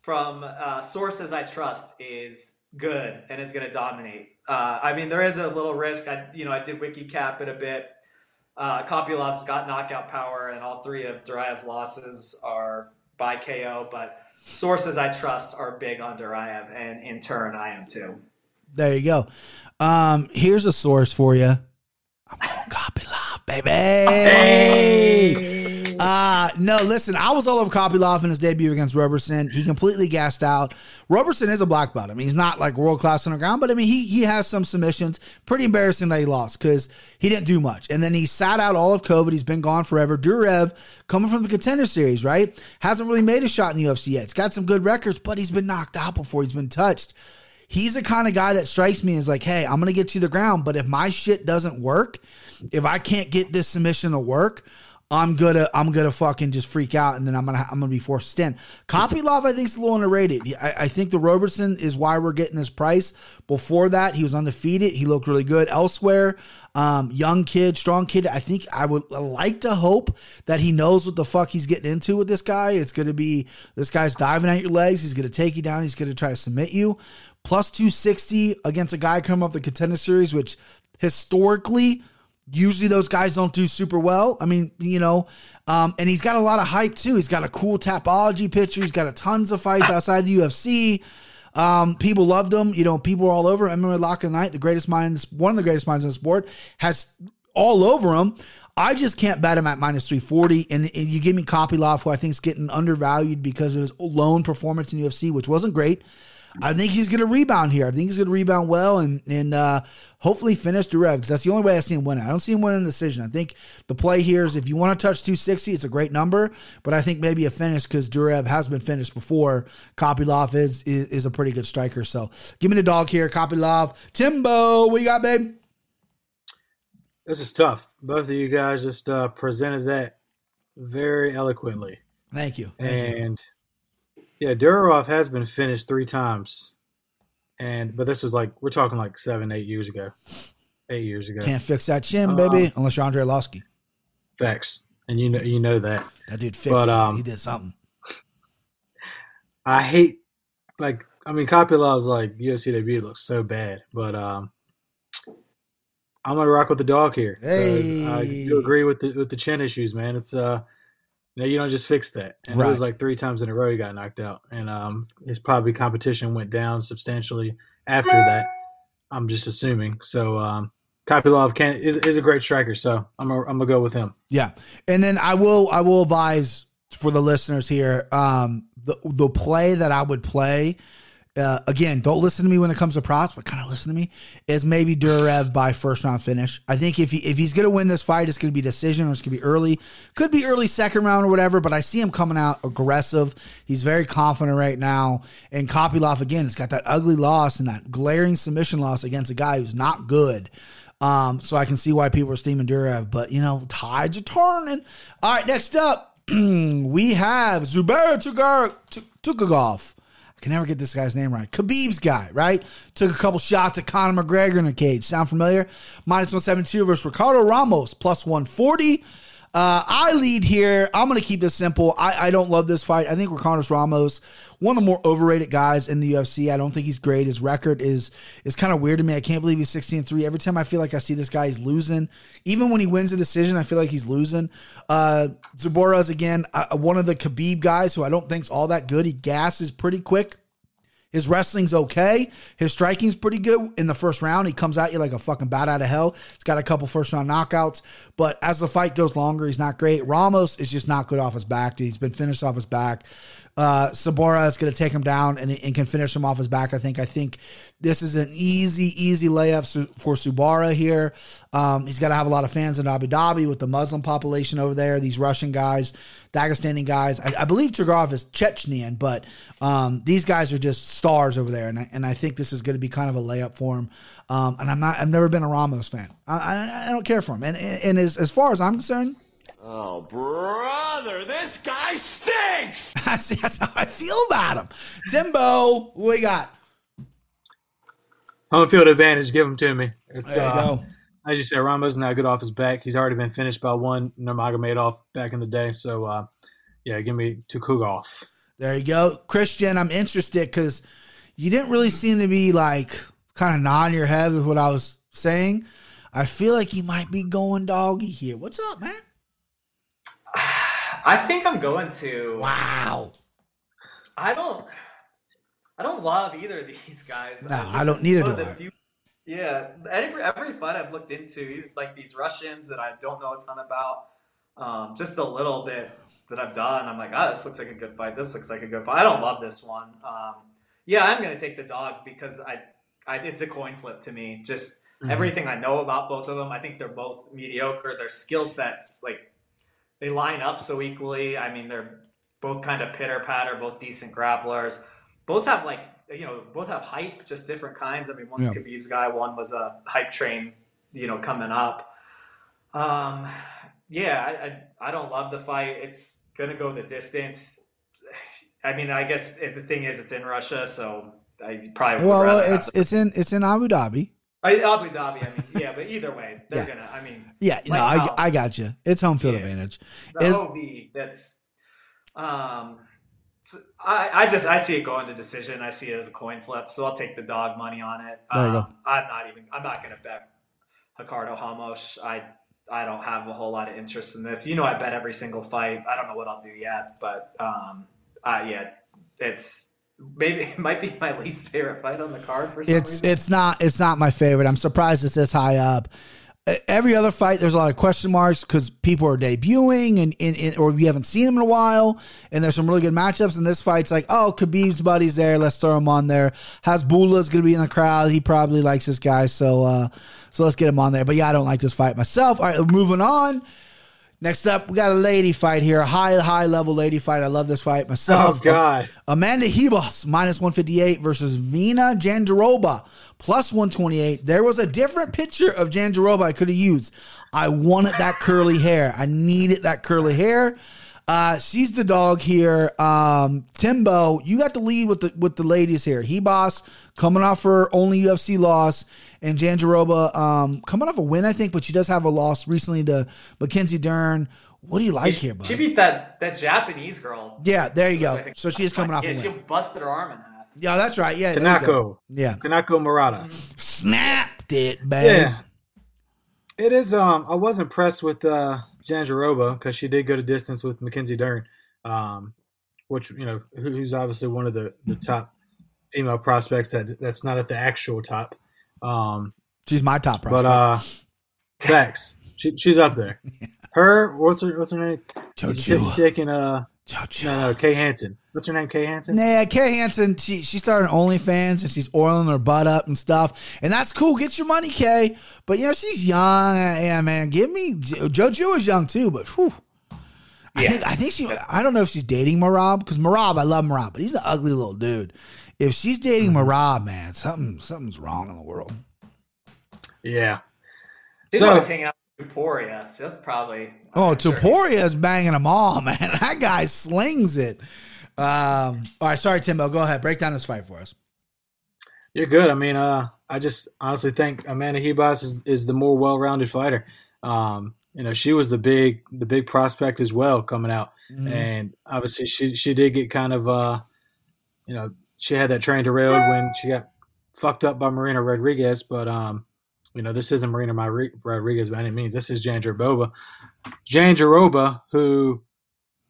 from uh, sources I trust, is good and is going to dominate. Uh, I mean, there is a little risk. I, you know, I did wiki cap it a bit. Uh, Kopylov's got knockout power, and all three of Duraev's losses are by KO. But sources I trust are big on Duraev, and in turn, I am too. There you go. Um, here's a source for you. I'm on Kopylov, baby. Uh, no, listen, I was all over Kopylov in his debut against Roberson. He completely gassed out. Roberson is a black belt. I mean, he's not like world class on the ground, but I mean, he he has some submissions. Pretty embarrassing that he lost because he didn't do much. And then he sat out all of COVID. He's been gone forever. Duraev, coming from the contender series, right? Hasn't really made a shot in the UFC yet. He's got some good records, but he's been knocked out before. He's been touched he's the kind of guy that strikes me as like, hey, I'm gonna get you to the ground, but if my shit doesn't work, if I can't get this submission to work, I'm gonna I'm gonna fucking just freak out and then I'm gonna I'm gonna be forced to stand. Kopylov I think is a little underrated. I, I think the Roberson is why we're getting this price. Before that, he was undefeated. He looked really good elsewhere. Um, young kid, strong kid. I think I would like to hope that he knows what the fuck he's getting into with this guy. It's gonna be this guy's diving at your legs. He's gonna take you down. He's gonna try to submit you plus 260 against a guy coming off the contender series, which historically, usually those guys don't do super well. I mean, you know, um, and he's got a lot of hype too. He's got a cool Tapology picture. He's got a tons of fights outside the UFC. Um, people loved him. You know, people were all over. him. MMA Lock the Night, the greatest minds, one of the greatest minds in the sport, has all over him. I just can't bet him at minus 340. And, and you give me Kopylov, who I think is getting undervalued because of his lone performance in UFC, which wasn't great. I think he's going to rebound here. I think he's going to rebound well and and uh, hopefully finish Duraev because that's the only way I see him winning. I don't see him winning a decision. I think the play here is if you want to touch 260, it's a great number, but I think maybe a finish because Duraev has been finished before. Kopylov is, is is a pretty good striker. So give me the dog here, Kopylov. Timbo, what you got, babe? This is tough. Both of you guys just uh, presented that very eloquently. Thank you. Thank and you. Yeah, Duraev has been finished three times, and but this was like we're talking like seven, eight years ago, eight years ago. Can't fix that chin, baby, Um, unless you're Andrei Arlovski. Facts, and you know you know that. That dude fixed but, it. um, he did something. I hate like I mean Kopylov's like UFC debut looks so bad, but um I'm gonna rock with the dog here. 'cause I Hey. do agree with the with the chin issues, man. It's uh you know, you don't just fix that. And it was like three times in a row he got knocked out. And um his probably competition went down substantially after that. I'm just assuming. So um Kopylov can is, is a great striker, so I'm gonna, I'm gonna go with him. Yeah, and then I will I will advise for the listeners here um, the the play that I would play uh, again, don't listen to me when it comes to props, but kind of listen to me, is maybe Duraev by first round finish. I think if he if he's gonna win this fight, it's gonna be decision or it's gonna be early. Could be early second round or whatever, but I see him coming out aggressive. He's very confident right now. And Kopylov again, it's got that ugly loss and that glaring submission loss against a guy who's not good. Um, so I can see why people are steaming Duraev, but you know, tides are turning. All right, next up, we have Zubair. I can never get this guy's name right. Khabib's guy, right? Took a couple shots at Conor McGregor in a cage. Sound familiar? Minus 172 versus Ricardo Ramos, plus 140. Uh, I lead here. I'm going to keep this simple. I, I don't love this fight. I think Ricardo Ramos, one of the more overrated guys in the UFC. I don't think he's great. His record is is kind of weird to me. I can't believe he's 16 3. Every time I feel like I see this guy, he's losing. Even when he wins a decision, I feel like he's losing. Uh, Zubaira's again uh, one of the Khabib guys who I don't think's all that good. He gasses pretty quick. His wrestling's okay. His striking's pretty good in the first round. He comes at you like a fucking bat out of hell. He's got a couple first round knockouts, but as the fight goes longer, he's not great. Ramos is just not good off his back. He's been finished off his back. Uh, Zubaira is going to take him down and, and can finish him off his back. I think. I think this is an easy, easy layup for Zubaira here. Um, he's got to have a lot of fans in Abu Dhabi with the Muslim population over there. These Russian guys, Dagestani guys. I, I believe Tukhugov is Chechnyan, but um, these guys are just stars over there, and I, and I think this is going to be kind of a layup for him. Um, and I'm not. I've never been a Ramos fan. I, I, I don't care for him. And and as as far as I'm concerned. Oh, brother, this guy stinks! That's, that's how I feel about him. Timbo, what we got? Home field advantage, give him to me. It's There you uh, go. as you said, Ramos not good off his back. He's already been finished by one Nurmagomedov back in the day. So uh, yeah, give me Tukhugov. There you go. Christian, I'm interested because you didn't really seem to be like kind of nodding your head with what I was saying. I feel like you might be going doggy here. What's up, man? I think I'm going to. Wow. I don't. I don't love either of these guys. No, this I don't- neither do I. few- yeah, every every fight I've looked into, like these Russians that I don't know a ton about, um, just a little bit that I've done. I'm like, ah, this looks like a good fight. This looks like a good fight. I don't love this one. Um, yeah, I'm gonna take the dog because I, I it's a coin flip to me. Just everything I know about both of them. I think they're both mediocre. Their skill sets, like they line up so equally. I mean, they're both kind of pitter patter, both decent grapplers. Both have like you know, both have hype, just different kinds. I mean, one's Yeah. Khabib's guy, one was a hype train, you know, coming up. Um, yeah, I, I I don't love the fight. It's gonna go the distance. I mean, I guess if the thing is, it's in Russia, so I probably would Well, rather have it's it's in it's in Abu Dhabi. I, Abu Dhabi. I mean, yeah, but either way, they're Yeah. gonna. I mean, Yeah, no, I, I got you. It's home field Yeah. advantage. the Is- OV. That's. Um, I I just I see it going to decision. I see it as a coin flip, so I'll take the dog money on it. There you um, go. I'm not even. I'm not gonna bet Ricardo Ramos. I I don't have a whole lot of interest in this. You know, I bet every single fight. I don't know what I'll do yet, but um, uh, yeah, it's maybe it might be my least favorite fight on the card for some It's reason. it's not it's not my favorite. I'm surprised it's this high up. Every other fight, there's a lot of question marks because people are debuting and, and, and or we haven't seen them in a while, and there's some really good matchups. And this fight's like, oh, Khabib's buddy's there, let's throw him on there. Hasbullah's gonna be in the crowd. He probably likes this guy, so uh, so let's get him on there. But yeah, I don't like this fight myself. All right, moving on. Next up, we got a lady fight here, a high high level lady fight. I love this fight myself. Oh. God, Amanda Ribas minus 158 versus Virna Jandiroba plus 128. There was a different picture of Jandaroba I could have used. I wanted that curly hair. I needed that curly hair. Uh, she's the dog here. Um, Timbo, you got the lead with the with the ladies here. Ribas coming off her only UFC loss, and Jandiroba um, coming off a win, I think, but she does have a loss recently to Mackenzie Dern. What do you like here, bud? she beat that that Japanese girl. yeah, there you go. I So she is coming off Yeah, a she busted her arm in half. Yeah, that's right. Yeah, there you go. Kanako, Yeah, Kanako Murata. snapped it, man. Yeah, it is. Um, I was impressed with uh, Jandiroba because she did go to distance with Mackenzie Dern, um, which you know who- who's obviously one of the, the top female prospects that that's not at the actual top. Um, She's my top prospect. but uh, facts, she, she's up there. Her what's her what's her name? Joshua. taking uh No, no, Kay Hansen. What's her name? Kay Hansen. Nah, Kay Hansen, she she started OnlyFans and she's oiling her butt up and stuff, and that's cool. Get your money, Kay. But you know she's young. Yeah, man. Give me Joe JoJo is young too, but whew. I Yeah. think I think she. I don't know if she's dating Merab because Merab, I love Merab, but he's an ugly little dude. If she's dating mm-hmm. Merab, man, something something's wrong in the world. Yeah. He's So- always hanging out with Topuria, so that's probably. Oh, I'm sure Topuria is banging them all, man. That guy slings it. Um, all right, sorry, Timbo. Go ahead. Break down this fight for us. You're good. I mean, uh, I just honestly think Amanda Ribas is, is the more well-rounded fighter. Um, you know, she was the big the big prospect as well coming out, and obviously she she did get kind of uh, you know, she had that train derailed when she got fucked up by Marina Rodriguez, but um, you know, this isn't Marina Mari- Rodriguez by any means. This is Jandiroba, Jan Jaroba, who,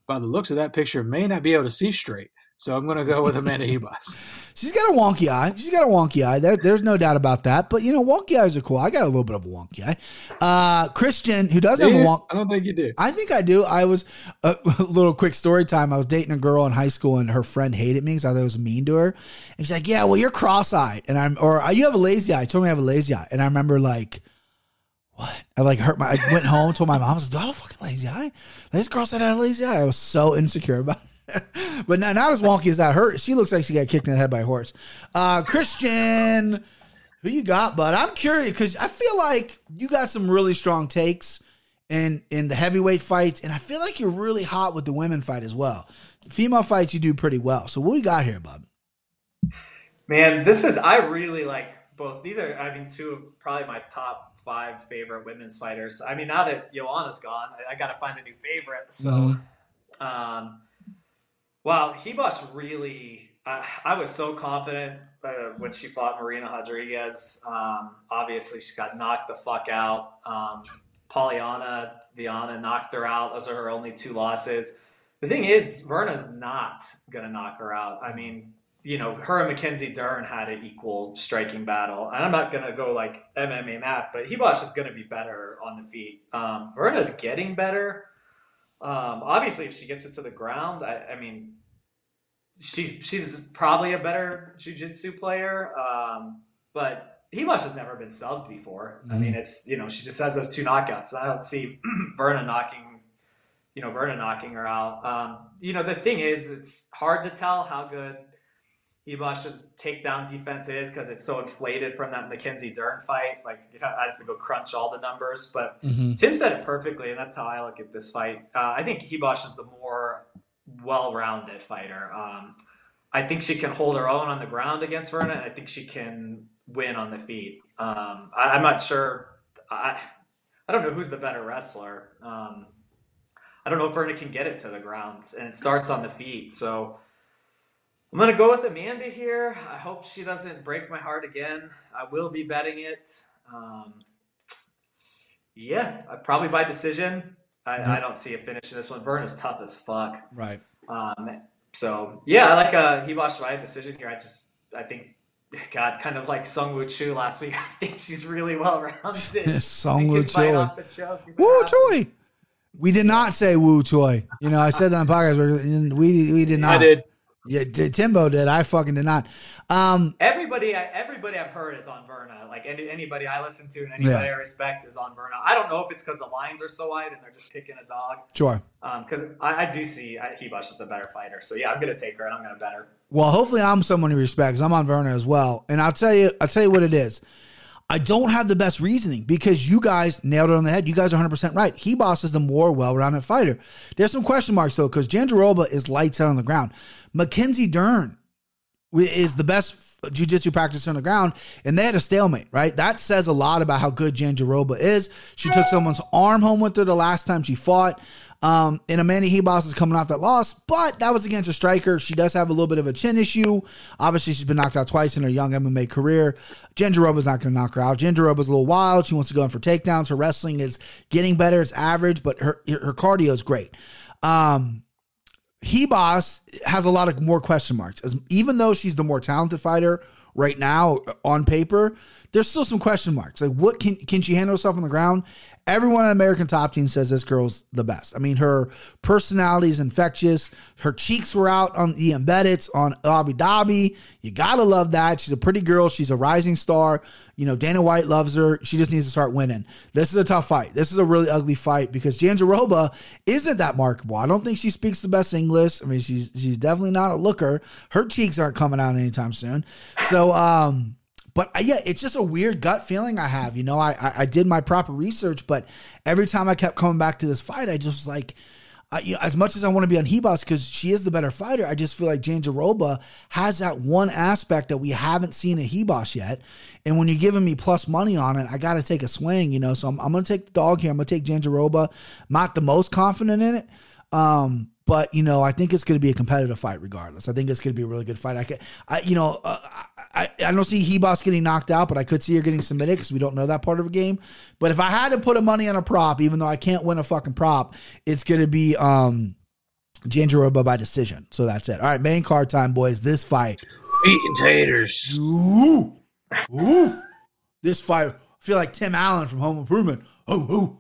by the looks of that picture, may not be able to see straight. So I'm going to go with Amanda Ribas. She's got a wonky eye. She's got a wonky eye. There, there's no doubt about that. But you know, wonky eyes are cool. I got a little bit of a wonky eye. Uh, Christian, who does have a Do you? wonk. I don't think you do. I think I do. I was a little quick story time. I was dating a girl in high school, and her friend hated me because I thought I was mean to her. And she's like, "Yeah, well, you're cross-eyed, and I'm, or you have a lazy eye." She Told me I have a lazy eye, and I remember like, what? I like hurt my. I went home, told my mom, I was like, "Do I have a fucking lazy eye?" This girl said I had a lazy eye. I was so insecure about it. but not, not as wonky as that. hurt. she looks like she got kicked in the head by a horse. Uh, Christian, who you got, bud? I'm curious because I feel like you got some really strong takes in in the heavyweight fights, and I feel like you're really hot with the women fight as well. Female fights you do pretty well. So what we got here, bud? Man, this is I really like both. These are, I mean, two of probably my top five favorite women's fighters. I mean, now that Joanna's gone, I, I got to find a new favorite. So, Mm-hmm. um, wow, Ribas really. I, I was so confident uh, when she fought Marina Rodriguez. Um, obviously, she got knocked the fuck out. Um, Polyana, Viana knocked her out. Those are her only two losses. The thing is, Virna's not gonna knock her out. I mean, you know, her and Mackenzie Dern had an equal striking battle. And I'm not going to go like MMA math, but Ribas is going to be better on the feet. Um, Virna's getting better. Um, obviously, if she gets it to the ground, I, I mean, she's she's probably a better jiu-jitsu player. Um, but Ribas has never been subbed before. I mean, it's, you know, she just has those two knockouts. I don't see Virna knocking you know, Verna knocking her out. Um, you know, the thing is, it's hard to tell how good Ribas's takedown defense is because it's so inflated from that Mackenzie Dern fight. Like, I have to go crunch all the numbers, but Tim said it perfectly, and that's how I look at this fight. Uh, I think Ribas is the more well-rounded fighter. Um, I think she can hold her own on the ground against Virna, and I think she can win on the feet. Um, I, I'm not sure. I, I don't know who's the better wrestler. Um, I don't know if Virna can get it to the ground, and it starts on the feet. So I'm gonna go with Amanda here. I hope she doesn't break my heart again. I will be betting it. Um, yeah, probably by decision. I, I don't see a finish in this one. Vern is tough as fuck. Right. Um, so yeah, I like a Ribas by decision here. I just I think God kind of like Sung Woo Chu last week. I think she's really well rounded. Sung Woo fight Choi. off the choke if it Woo happens. Choi. We did not say Woo Choi. You know, I said that on the podcast. We we did not. I did. Yeah, Timbo did. I fucking did not. Um, Everybody, everybody I've heard is on Virna. Like any, anybody I listen to and anybody Yeah. I respect is on Virna. I don't know if it's because the lines are so wide and they're just picking a dog. sure. Because I, I do see I, Ribas is the better fighter. So yeah, I'm gonna take her and I'm gonna bet her. Well, hopefully I'm someone you respect because I'm on Virna as well. And I'll tell you, I'll tell you what it is. I don't have the best reasoning because you guys nailed it on the head. You guys are 100% right. Ribas is the more well-rounded fighter. There's some question marks though because Jandiroba is lights out on the ground. Mackenzie Dern is the best jiu-jitsu practicer on the ground and they had a stalemate right? That says a lot about how good Jandiroba is. She took someone's arm home with her the last time she fought. Um, and Amanda Ribas is coming off that loss but that was against a striker. She does have a little bit of a chin issue. Obviously she's been knocked out twice in her young MMA career. Jandiroba's not going to knock her out. Jandiroba's a little wild. She wants to go in for takedowns. Her wrestling is getting better. It's average but her her cardio is great. Um, Ribas has a lot of more question marks. As even though she's the more talented fighter right now on paper, there's still some question marks. Like what can can she handle herself on the ground? Everyone on American Top Team says this girl's the best. I mean, her personality is infectious. Her cheeks were out on the embedded on Abu Dhabi. You gotta love that. She's a pretty girl. She's a rising star. You know, Dana White loves her. She just needs to start winning. This is a tough fight. This is a really ugly fight because Jandiroba isn't that markable. I don't think she speaks the best English. I mean, she's she's definitely not a looker. Her cheeks aren't coming out anytime soon. So, um, but uh, yeah, it's just a weird gut feeling I have. You know, I, I, I did my proper research, but every time I kept coming back to this fight, I just like, uh, you know, as much as I want to be on Ribas because she is the better fighter, I just feel like Jandiroba has that one aspect that we haven't seen at Ribas yet. And when you're giving me plus money on it, I got to take a swing, you know. So I'm, I'm going to take the dog here. I'm going to take Jandiroba. Not the most confident in it. Um, but you know, I think it's going to be a competitive fight regardless. I think it's going to be a really good fight. I can, I, you know, uh, I, I don't see Ribas getting knocked out, but I could see her getting submitted because we don't know that part of the game. But if I had to put a money on a prop, even though I can't win a fucking prop, it's going to be um, Jandiroba by decision. So that's it. All right, main card time, boys. This fight. Eating taters. Ooh, ooh. This fight. I feel like Tim Allen from Home Improvement. Oh, oh.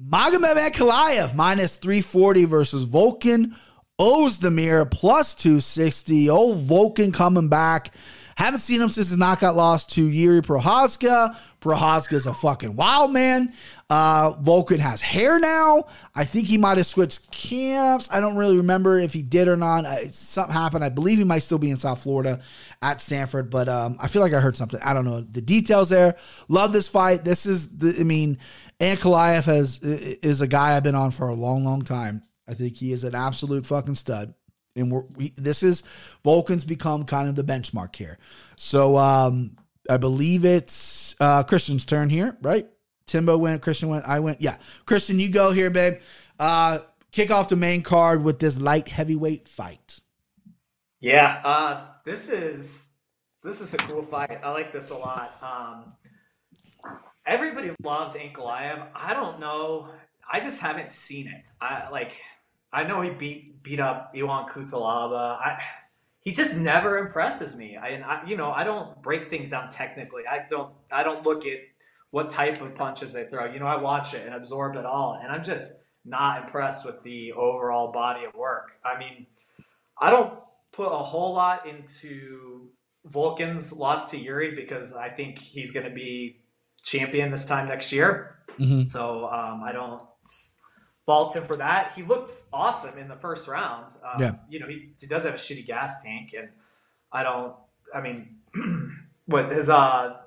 Magomed Ankalaev minus 340 versus Volkan Ozdemir plus 260. Old Volkan coming back. Haven't seen him since his knockout loss to Yuri Prochazka. Prochazka's a fucking wild man. Uh, Volkan has hair now. I think he might have switched camps. I don't really remember if he did or not. I, something happened. I believe he might still be in South Florida at Sanford, but um, I feel like I heard something. I don't know the details there. Love this fight. This is the. I mean, Ankalaev has is a guy I've been on for a long, long time. I think he is an absolute fucking stud. And we're, we, this is Volkan's become kind of the benchmark here. So um, I believe it's uh, Christian's turn here, right? Timbo went, Christian went, I went. Yeah, Christian, you go here, babe. Uh, kick off the main card with this light heavyweight fight. Yeah, uh, this is this is a cool fight. I like this a lot. Um, everybody loves Ankalaev. I don't know. I just haven't seen it. I like. I know he beat beat up Ion Cutelaba. I he just never impresses me. I, I, you know I don't break things down technically. I don't I don't look at what type of punches they throw. You know I watch it and absorb it all, and I'm just not impressed with the overall body of work. I mean, I don't put a whole lot into Volkan's loss to Yuri because I think he's going to be champion this time next year. Mm-hmm. So um, I don't fault him for that. He looked awesome in the first round. Um, Yeah. You know, he, he does have a shitty gas tank, and I don't. I mean, what his uh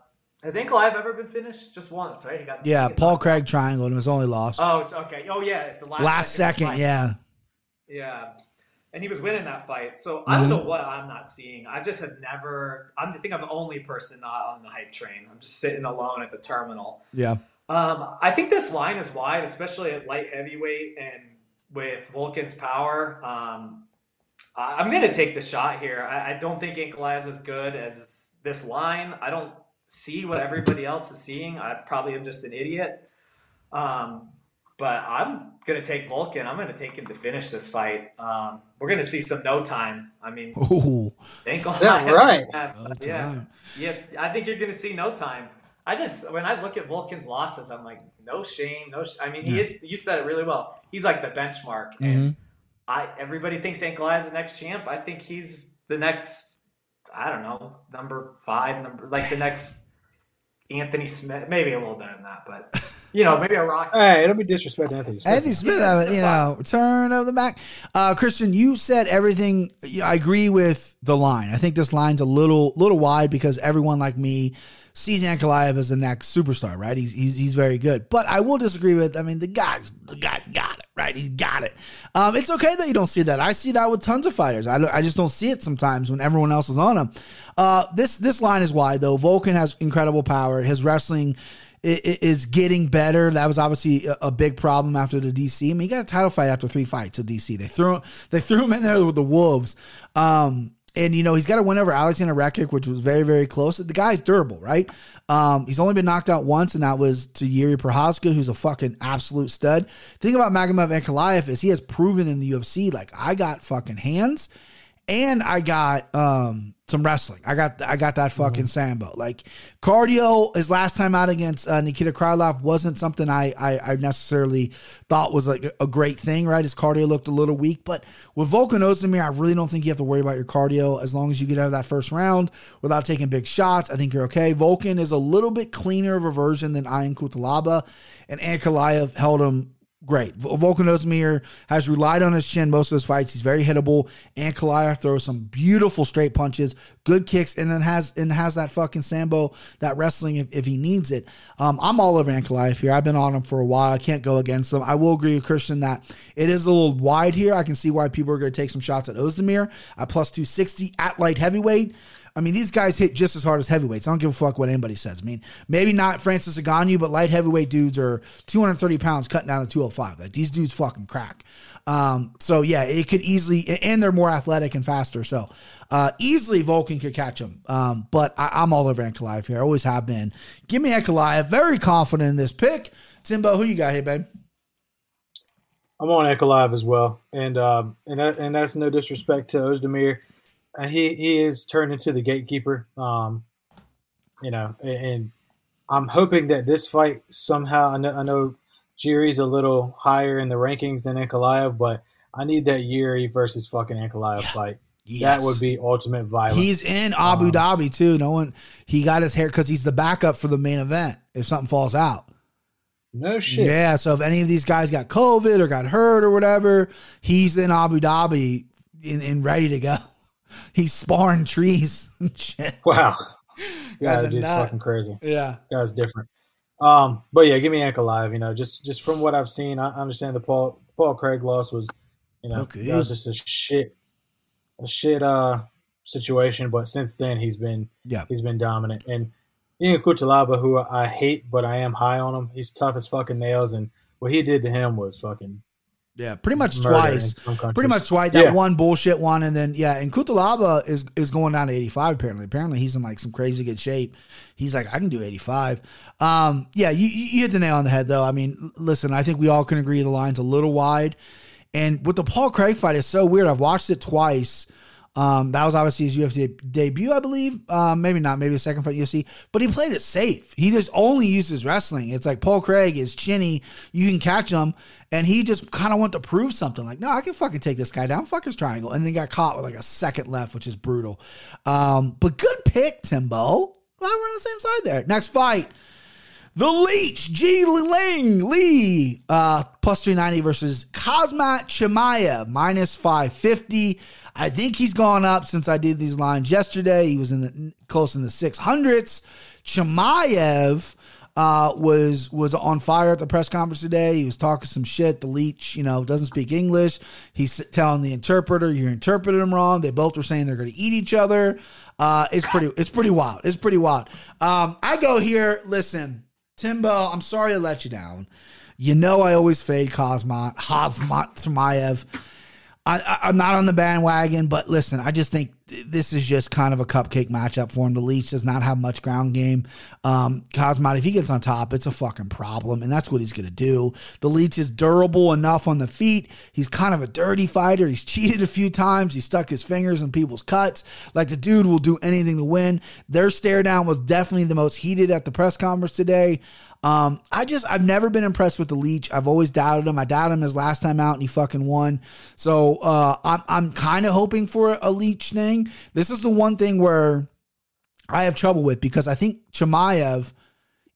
has Ankalaev ever been finished? Just once, right? He got Yeah, Paul knocked Craig triangle and was only lost. Oh, okay. Oh, yeah. The last, Last second, fight. yeah. Yeah. And he was winning that fight. So I don't Mm-hmm. know what I'm not seeing. I just have never. I'm, I think I'm the only person not on the hype train. I'm just sitting alone at the terminal. Yeah. Um, I think this line is wide, especially at light heavyweight and with Volkan's power. Um, I- I'm going to take the shot here. I, I don't think Ankalaev's as good as this line. I don't see what everybody else is seeing. I probably am just an idiot. Um, but I'm going to take Vulcan. I'm going to take him to finish this fight. Um, we're going to see some no time. I mean, Ooh. Ankalaev. Yeah, right. Yeah, No yeah. time. Yeah, I think you're going to see no time. I just when I look at Volkan's losses, I'm like, no shame, no. Sh-. I mean, he is. You said it really well. He's like the benchmark, and mm-hmm. I everybody thinks Ankalaev's the next champ. I think he's the next. I don't know, number five, number like the next Anthony Smith, maybe a little better than that, but you know, maybe a Rock. Hey, don't be disrespecting Anthony Smith. Anthony Smith, uh, you know, return of the Mac. Uh, Christian, you said everything. I agree with the line. I think this line's a little little wide because everyone like me sees Ankalaev as the next superstar, right? He's, he's he's very good. But I will disagree with. I mean, the guy's the guy's got it, right? He's got it. Um, it's okay that you don't see that. I see that with tons of fighters. I, I just don't see it sometimes when everyone else is on him. Uh, this this line is wide though. Volkan has incredible power. His wrestling i- i- is getting better. That was obviously a, a big problem after the DC. I mean, he got a title fight after three fights at DC. They threw they threw him in there with the Wolves. Um, and you know he's got to win over Alexander Rakic, which was very very close. The guy's durable, right? Um, he's only been knocked out once, and that was to Yuri Prochazka, who's a fucking absolute stud. Thing about Magomed Ankalaev is he has proven in the UFC like I got fucking hands, and I got um, some wrestling. I got I got that fucking Sambo. Like cardio, his last time out against uh, Nikita Krylov wasn't something I, I I necessarily thought was like a great thing. Right, his cardio looked a little weak, but with Volkan Ozdemir, I really don't think you have to worry about your cardio as long as you get out of that first round without taking big shots. I think you're okay. Volkan is a little bit cleaner of a version than Ion Cutelaba, and Ankalaev held him great. Volkan Ozdemir has relied on his chin most of his fights. He's very hittable. Ankalaev throws some beautiful straight punches, good kicks, and then has and has that fucking sambo, that wrestling if, if he needs it. Um, I'm all over Ankalaev here. I've been on him for a while. I can't go against him. I will agree with Christian that it is a little wide here. I can see why people are going to take some shots at Ozdemir at plus 260 at light heavyweight. I mean, these guys hit just as hard as heavyweights. I don't give a fuck what anybody says. I mean, maybe not Francis Ngannou, but light heavyweight dudes are 230 pounds cutting down to 205. Like these dudes fucking crack. Um, so yeah, it could easily, and they're more athletic and faster. So uh, easily Volkan could catch him. Um, but I, am all over Ankalaev here. I always have been. Give me Ankalaev. Very confident in this pick. Timbo, who you got here, babe? I'm on Ankalaev as well, and um, and that, and that's no disrespect to Ozdemir he he is turned into the gatekeeper. Um, you know, and, and I'm hoping that this fight somehow. I know, I know Jiri's a little higher in the rankings than Ankalaev, but I need that Yuri versus fucking Ankalaev fight. Yes. That would be ultimate violence. He's in Abu um, Dhabi too. No one. He got his hair because he's the backup for the main event if something falls out. No shit. Yeah. So if any of these guys got COVID or got hurt or whatever, he's in Abu Dhabi and ready to go. He's sparring trees. Wow. Yeah, just fucking crazy. Yeah. Guy's different. Um, but yeah, give me Ankalaev. You know, just just from what I've seen, I understand the Paul Paul Craig loss was, you know, okay. that was just a shit, a shit uh situation. But since then, he's been yeah he's been dominant. And Ion Cutelaba, who I hate, but I am high on him. He's tough as fucking nails, and what he did to him was fucking yeah, pretty much twice. Pretty much twice. That yeah. one bullshit one, and then yeah, and Cutelaba is is going down to eighty five. Apparently, apparently he's in like some crazy good shape. He's like, I can do eighty five. Um, yeah, you you hit the nail on the head though. I mean, listen, I think we all can agree the line's a little wide, and with the Paul Craig fight, it's so weird. I've watched it twice. Um, that was obviously his UFC debut, I believe. Um, maybe not, maybe a second fight UFC, but he played it safe. He just only uses wrestling. It's like Paul Craig is chinny. You can catch him. And he just kind of went to prove something like, no, I can fucking take this guy down. Fuck his triangle. And then got caught with like a second left, which is brutal. Um, but good pick, Timbo. Glad we're on the same side there. Next fight. The Leech, Jingliang Li, uh, plus 390 versus Khamzat Chimaev, minus 550. I think he's gone up since I did these lines yesterday. He was in the close in the 600s. Chimaev uh, was was on fire at the press conference today. He was talking some shit. The leech, you know, doesn't speak English. He's telling the interpreter, "You're interpreting him wrong." They both were saying they're going to eat each other. Uh, it's pretty. It's pretty wild. It's pretty wild. Um, I go here. Listen, Timbo. I'm sorry to let you down. You know I always fade Khamzat Khamzat Chimaev. I, am not on the bandwagon, but listen, I just think this is just kind of a cupcake matchup for him. The Leech does not have much ground game. Um, if he gets on top, it's a fucking problem, and that's what he's going to do. The Leech is durable enough on the feet. He's kind of a dirty fighter. He's cheated a few times. He stuck his fingers in people's cuts. Like the dude will do anything to win. Their stare down was definitely the most heated at the press conference today. Um, I just I've never been impressed with the leech. I've always doubted him. I doubted him his last time out, and he fucking won. So uh, I'm I'm kind of hoping for a leech thing. This is the one thing where I have trouble with because I think Chimaev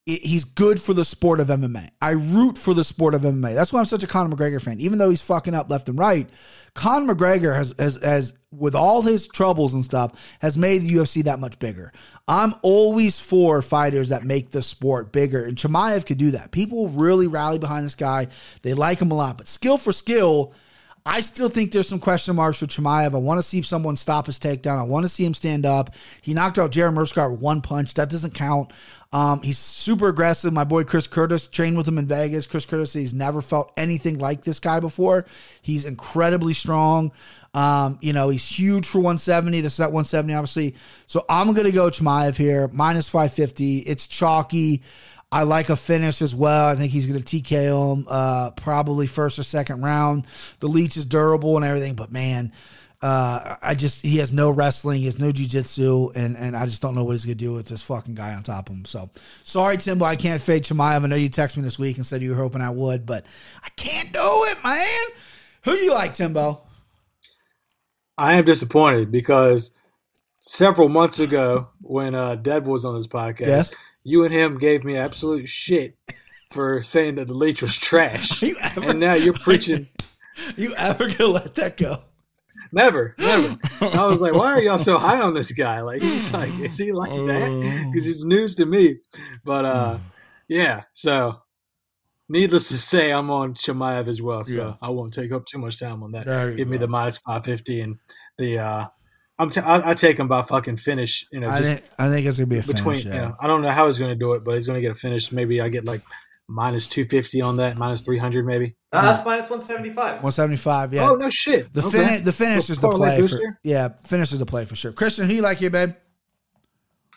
he's good for the sport of MMA. I root for the sport of MMA. That's why I'm such a Conor McGregor fan. Even though he's fucking up left and right, Conor McGregor has, has, has with all his troubles and stuff, has made the UFC that much bigger. I'm always for fighters that make the sport bigger, and Chimaev could do that. People really rally behind this guy. They like him a lot, but skill for skill, I still think there's some question marks for Chimaev. I want to see someone stop his takedown. I want to see him stand up. He knocked out Gerald Meerschaert with one punch. That doesn't count. Um, he's super aggressive. My boy Chris Curtis trained with him in Vegas. Chris Curtis he's never felt anything like this guy before. He's incredibly strong. Um, you know, he's huge for 170. This is at 170, obviously. So I'm gonna go Chimaev here, minus 550. It's chalky. I like a finish as well. I think he's going to TKO him uh, probably first or second round. The leech is durable and everything, but man, Uh, I just he has no wrestling, he has no jujitsu, and and I just don't know what he's gonna do with this fucking guy on top of him. So sorry, Timbo, I can't fade Chimaev. I know you texted me this week and said you were hoping I would, but I can't do it, man. Who you like, Timbo? I am disappointed because several months ago, when uh, Dev was on this podcast, Yes. you and him gave me absolute shit for saying that the leech was trash, You ever, and now you're preaching. you ever gonna let that go? Never, never. I was like, why are y'all so high on this guy? Like, he's like, is he like that? Because it's news to me. But uh, yeah. So, needless to say, I'm on Chimaev as well. So Yeah. I won't take up too much time on that. You Give me the minus five fifty and the. uh I'm t- I, I take him by fucking finish. You know, I think I think it's gonna be a between. finish. you Yeah. know, I don't know how he's going to do it, but he's going to get a finish. Maybe I get like minus two fifty on that, minus three hundred, maybe. Uh, that's minus 175. 175. Yeah. Oh no, shit. The Okay. fin- the finish is the Parlay play. For, yeah, finish is the play for sure. Christian, who you like here, babe?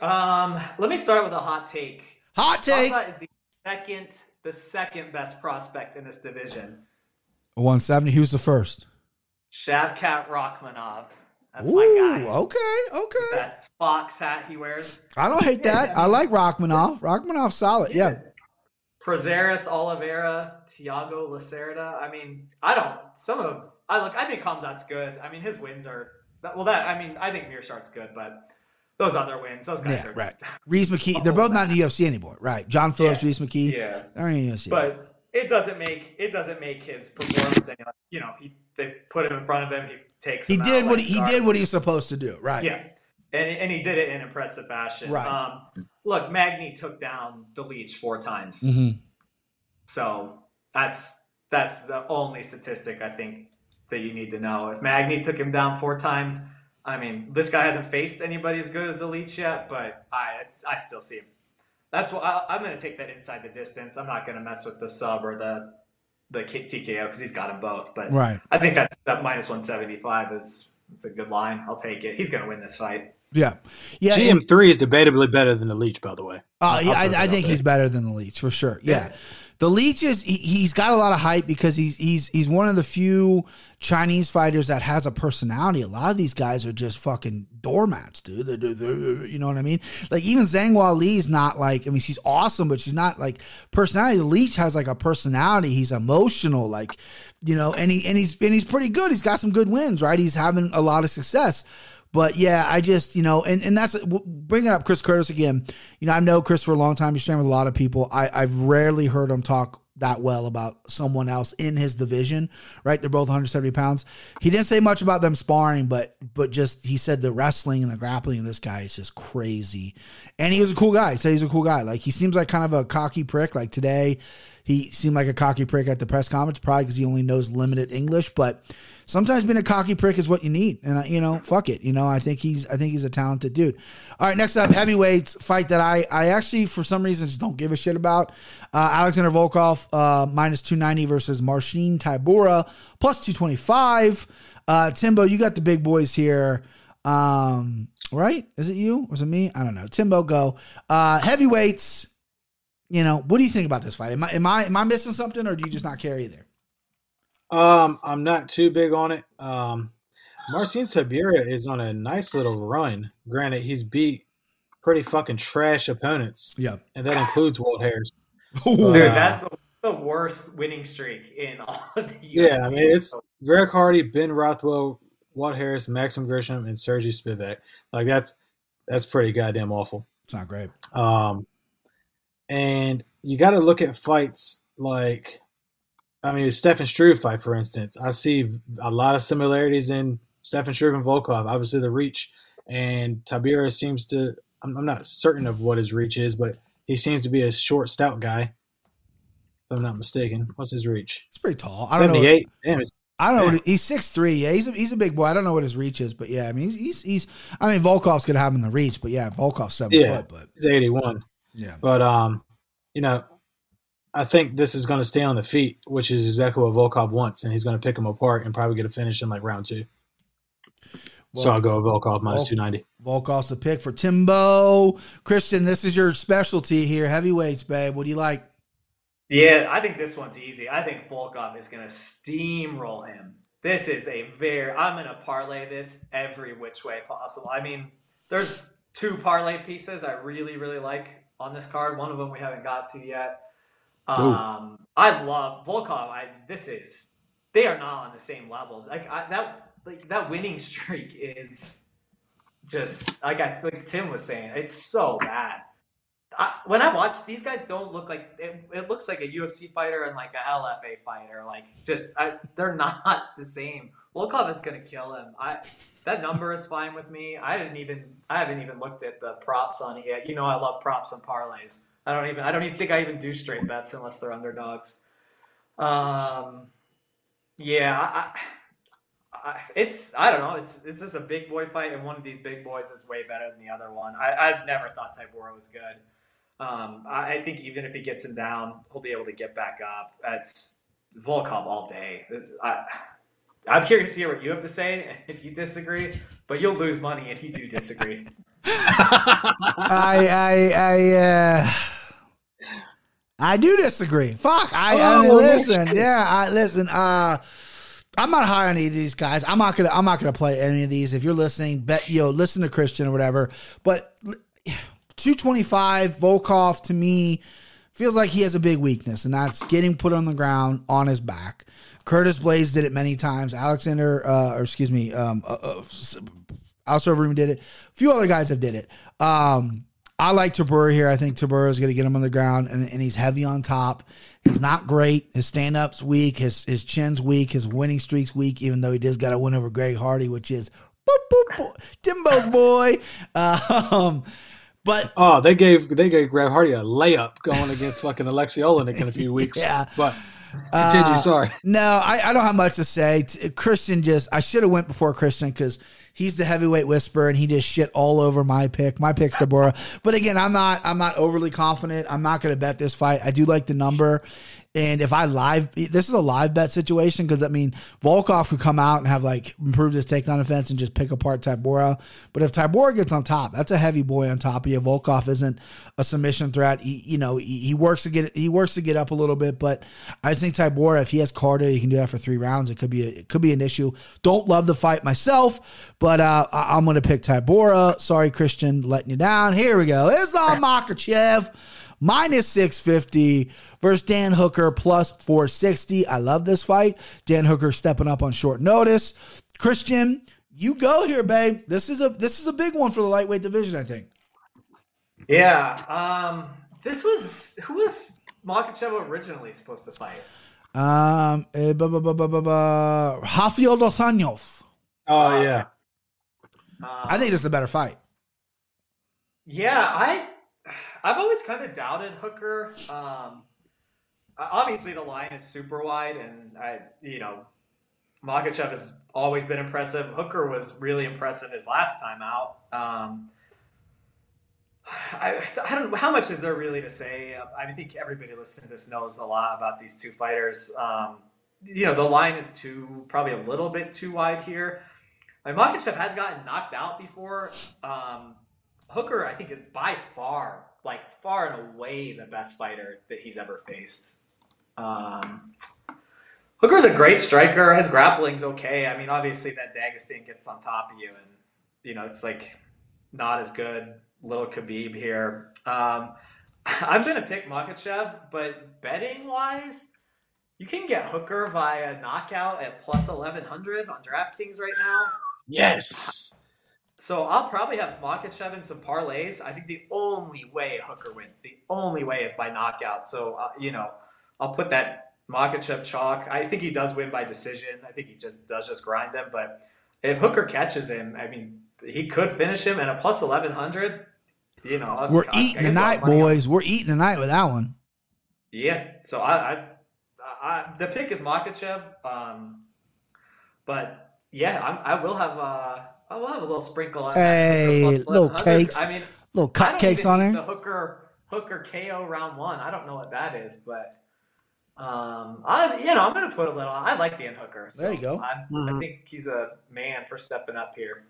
Um, let me start with a hot take. Hot take. Zaza is the second, the second best prospect in this division. 170. Who's the first? Shavkat Rakhmonov. That's Ooh, my guy. okay, okay. That fox hat he wears. I don't hate that. I like Rakhmonov. Rakhmonov's solid. Yeah. Prazeres, Oliveira, Tiago Lacerda. I mean, I don't. Some of I look. I think Khamzat's good. I mean, his wins are well. That I mean, I think Meerschaert's good, but those other wins, those guys Yeah, are right. Rhys McKee. They're both not in the UFC anymore. Right. John Phillips, Yeah. Rhys McKee. Yeah, They're in the UFC. but it doesn't make it doesn't make his performance any. You know, he they put him in front of him. He takes. he him out did what like he, he did what he's supposed to do. Right. Yeah. And, and he did it in impressive fashion. Right. Um, look, Magny took down the Leech four times. Mhm. So that's that's the only statistic I think that you need to know. If Magny took him down four times, I mean, this guy hasn't faced anybody as good as the Leech yet, but I I still see him. That's why I, I'm going to take that inside the distance. I'm not going to mess with the sub or the the TKO because he's got them both. But Right. I think that's that minus 175 is it's a good line. I'll take it. He's going to win this fight. Yeah. Yeah. GM three is debatably better than the leech, by the way. Uh, yeah, I, I think he's better than the Leech for sure. Yeah. The Leech is he, he's got a lot of hype because he's he's he's one of the few Chinese fighters that has a personality. A lot of these guys are just fucking doormats, dude. They're, they're- they're- you know what I mean? Like even Zhang Weili's not like I mean she's awesome, but she's not like personality. The Leech has like a personality. He's emotional, like you know, and he and he's and he's pretty good. He's got some good wins, right? He's having a lot of success. But yeah, I just you know, and and that's bringing up Chris Curtis again. You know, I know Chris for a long time. He's trained with a lot of people. I I've rarely heard him talk that well about someone else in his division. Right? They're both 170 pounds. He didn't say much about them sparring, but but just he said the wrestling and the grappling of this guy is just crazy. And he was a cool guy. He said he's a cool guy. Like he seems like kind of a cocky prick. Like today, he seemed like a cocky prick at the press conference, probably because he only knows limited English, but sometimes being a cocky prick is what you need. And I, you know, fuck it. You know, I think he's I think he's a talented dude. All right, next up, heavyweights fight that I I actually for some reason just don't give a shit about. Uh, Alexander Volkov uh, minus two ninety versus Marcin Tybura plus two twenty five. Uh, Timbo, you got the big boys here. Um, right? Is it you or it me? I don't know. Timbo, go. Uh, heavyweights. You know, what do you think about this fight? Am I am I am I missing something, or do you just not care either? Um, I'm not too big on it. Um, Marcin Tybura is on a nice little run. Granted, he's beat pretty fucking trash opponents, Yeah. and that includes Walt Harris. Dude, Uh, that's the, the worst winning streak in all of the UFC. Yeah, I mean it's Greg Hardy, Ben Rothwell, Walt Harris, Maxim Grishin, and Sergey Spivak. Like that's that's pretty goddamn awful. It's not great. Um, and you got to look at fights like, I mean, Stefan Struve fight, for instance. I see a lot of similarities in Stefan Struve and Volkov. Obviously, the reach, and Tybura seems to. I'm, I'm not certain of what his reach is, but he seems to be a short, stout guy. If I'm not mistaken. What's his reach? It's pretty tall. I don't know. 78. Damn, it's, I don't know. What, he's six three. Yeah, he's a, he's a big boy. I don't know what his reach is, but yeah, I mean, he's he's, he's I mean, Volkov's gonna have him in the reach, but yeah, Volkov's seven Yeah. foot, but he's 81. yeah, But um, you know, I think this is going to stay on the feet, which is exactly what Volkov wants, and he's going to pick him apart and probably get a finish in like round two. so I'll go with Volkov minus Vol- two ninety. Volkov's the pick for Timbo. Christian, this is your specialty here, heavyweights, babe. What do you like? Yeah, I think this one's easy. I think Volkov is going to steamroll him. this is a very. I'm gonna parlay this every which way possible. I mean, there's two parlay pieces I really really like on this card. One of them we haven't got to yet. Um, I love Volkov. I this is they are not on the same level. Like I, that like that winning streak is just like I like Tim was saying. It's so bad. I, when I watch these guys, don't look like it, it looks like a UFC fighter and like a LFA fighter. Like just I, they're not the same. Volkov is gonna kill him. I that number is fine with me. I didn't even I haven't even looked at the props on it yet. You know I love props and parlays. I don't even I don't even think I even do straight bets unless they're underdogs. Um, yeah, I, I, it's I don't know. It's it's just a big boy fight, and one of these big boys is way better than the other one. I I've never thought Tybura was good. Um, I, I think even if he gets him down, he'll be able to get back up. That's Volkov all day. It's, I, I'm curious to hear what you have to say if you disagree, but you'll lose money if you do disagree. I I I uh I do disagree. Fuck. I, I mean, Oh, listen. Yeah, I listen. Uh I'm not high on any of these guys. I'm not gonna. I'm not gonna play any of these. If you're listening, bet you know, listen to Christian or whatever. But 225 Volkov to me feels like he has a big weakness, and that's getting put on the ground on his back. Curtis Blaydes did it many times. Alexander, uh, or excuse me, um, uh, uh, did it. A few other guys have did it. Um, I like Tybura here. I think Tybura is going to get him on the ground, and, and he's heavy on top. He's not great. His stand up's weak. His his chin's weak. His winning streak's weak. Even though he does got a win over Greg Hardy, which is boop, boop, boop, Timbo's boy. Um, but Oh, they gave they gave Greg Hardy a layup going against fucking Alexei Oleinik in a few weeks. Yeah. but continue. Uh, sorry. No, I, I don't have much to say. Christian just I should have went before Christian because he's the heavyweight whisperer and he just shit all over my pick. My pick's Deborah. but again, I'm not I'm not overly confident. I'm not going to bet this fight. I do like the number. And if I live, this is a live bet situation because I mean, Volkov could come out and have like improved his takedown defense and just pick apart Tybura. But if Tybura gets on top, that's a heavy boy on top of you. Volkov isn't a submission threat. He, you know, he, he works to get he works to get up a little bit. But I just think Tybura, if he has cardio, he can do that for three rounds. It could be a, it could be an issue. Don't love the fight myself, but uh, I, I'm going to pick Tybura. Sorry, Christian, letting you down. Here we go. Islam Makhachev minus 650 versus Dan Hooker plus 460. I love this fight. Dan Hooker stepping up on short notice. Christian, you go here, babe. This is a this is a big one for the lightweight division, I think. Yeah. Um, this was who was Makhachev originally supposed to fight? Um, eh, bu- bu- bu- bu- bu- bu- Rafael dos Anjos. Oh yeah. Um, I think this is a better fight. Yeah, I I've always kind of doubted Hooker. Um, obviously, the line is super wide, and I you know Makhachev has always been impressive. Hooker was really impressive his last time out. Um, I, I don't how much is there really to say. I think everybody listening to this knows a lot about these two fighters. Um, you know, the line is too probably a little bit too wide here. Like, Makhachev has gotten knocked out before. Um, Hooker, I think, is by far, like far and away, the best fighter that he's ever faced. Um, Hooker's a great striker. His grappling's okay. I mean, obviously that Dagestan gets on top of you, and you know it's like not as good. Little Khabib here. Um, I'm gonna pick Makhachev, but betting wise, you can get Hooker via knockout at plus eleven hundred on DraftKings right now. Yes. So I'll probably have Makhachev in some parlays. I think the only way Hooker wins, the only way is by knockout. So uh, you know, I'll put that Makhachev chalk. I think he does win by decision. I think he just does just grind him. But if Hooker catches him, I mean, he could finish him. And a plus eleven hundred, you know, We're I- I eating I'll tonight, boys. We're eating tonight with that one. Yeah. So I, I, I the pick is Makhachev. Um, but yeah, I'm, I will have. Uh, I will have a little sprinkle on that Hey, Hooker little 1100. cakes. I mean. Little I don't cupcakes even on need there. The Hooker Hooker KO round one. I don't know what that is, but um, I you know I'm gonna put a little. I like Dan Hooker. So There you go. I, I think he's a man for stepping up here.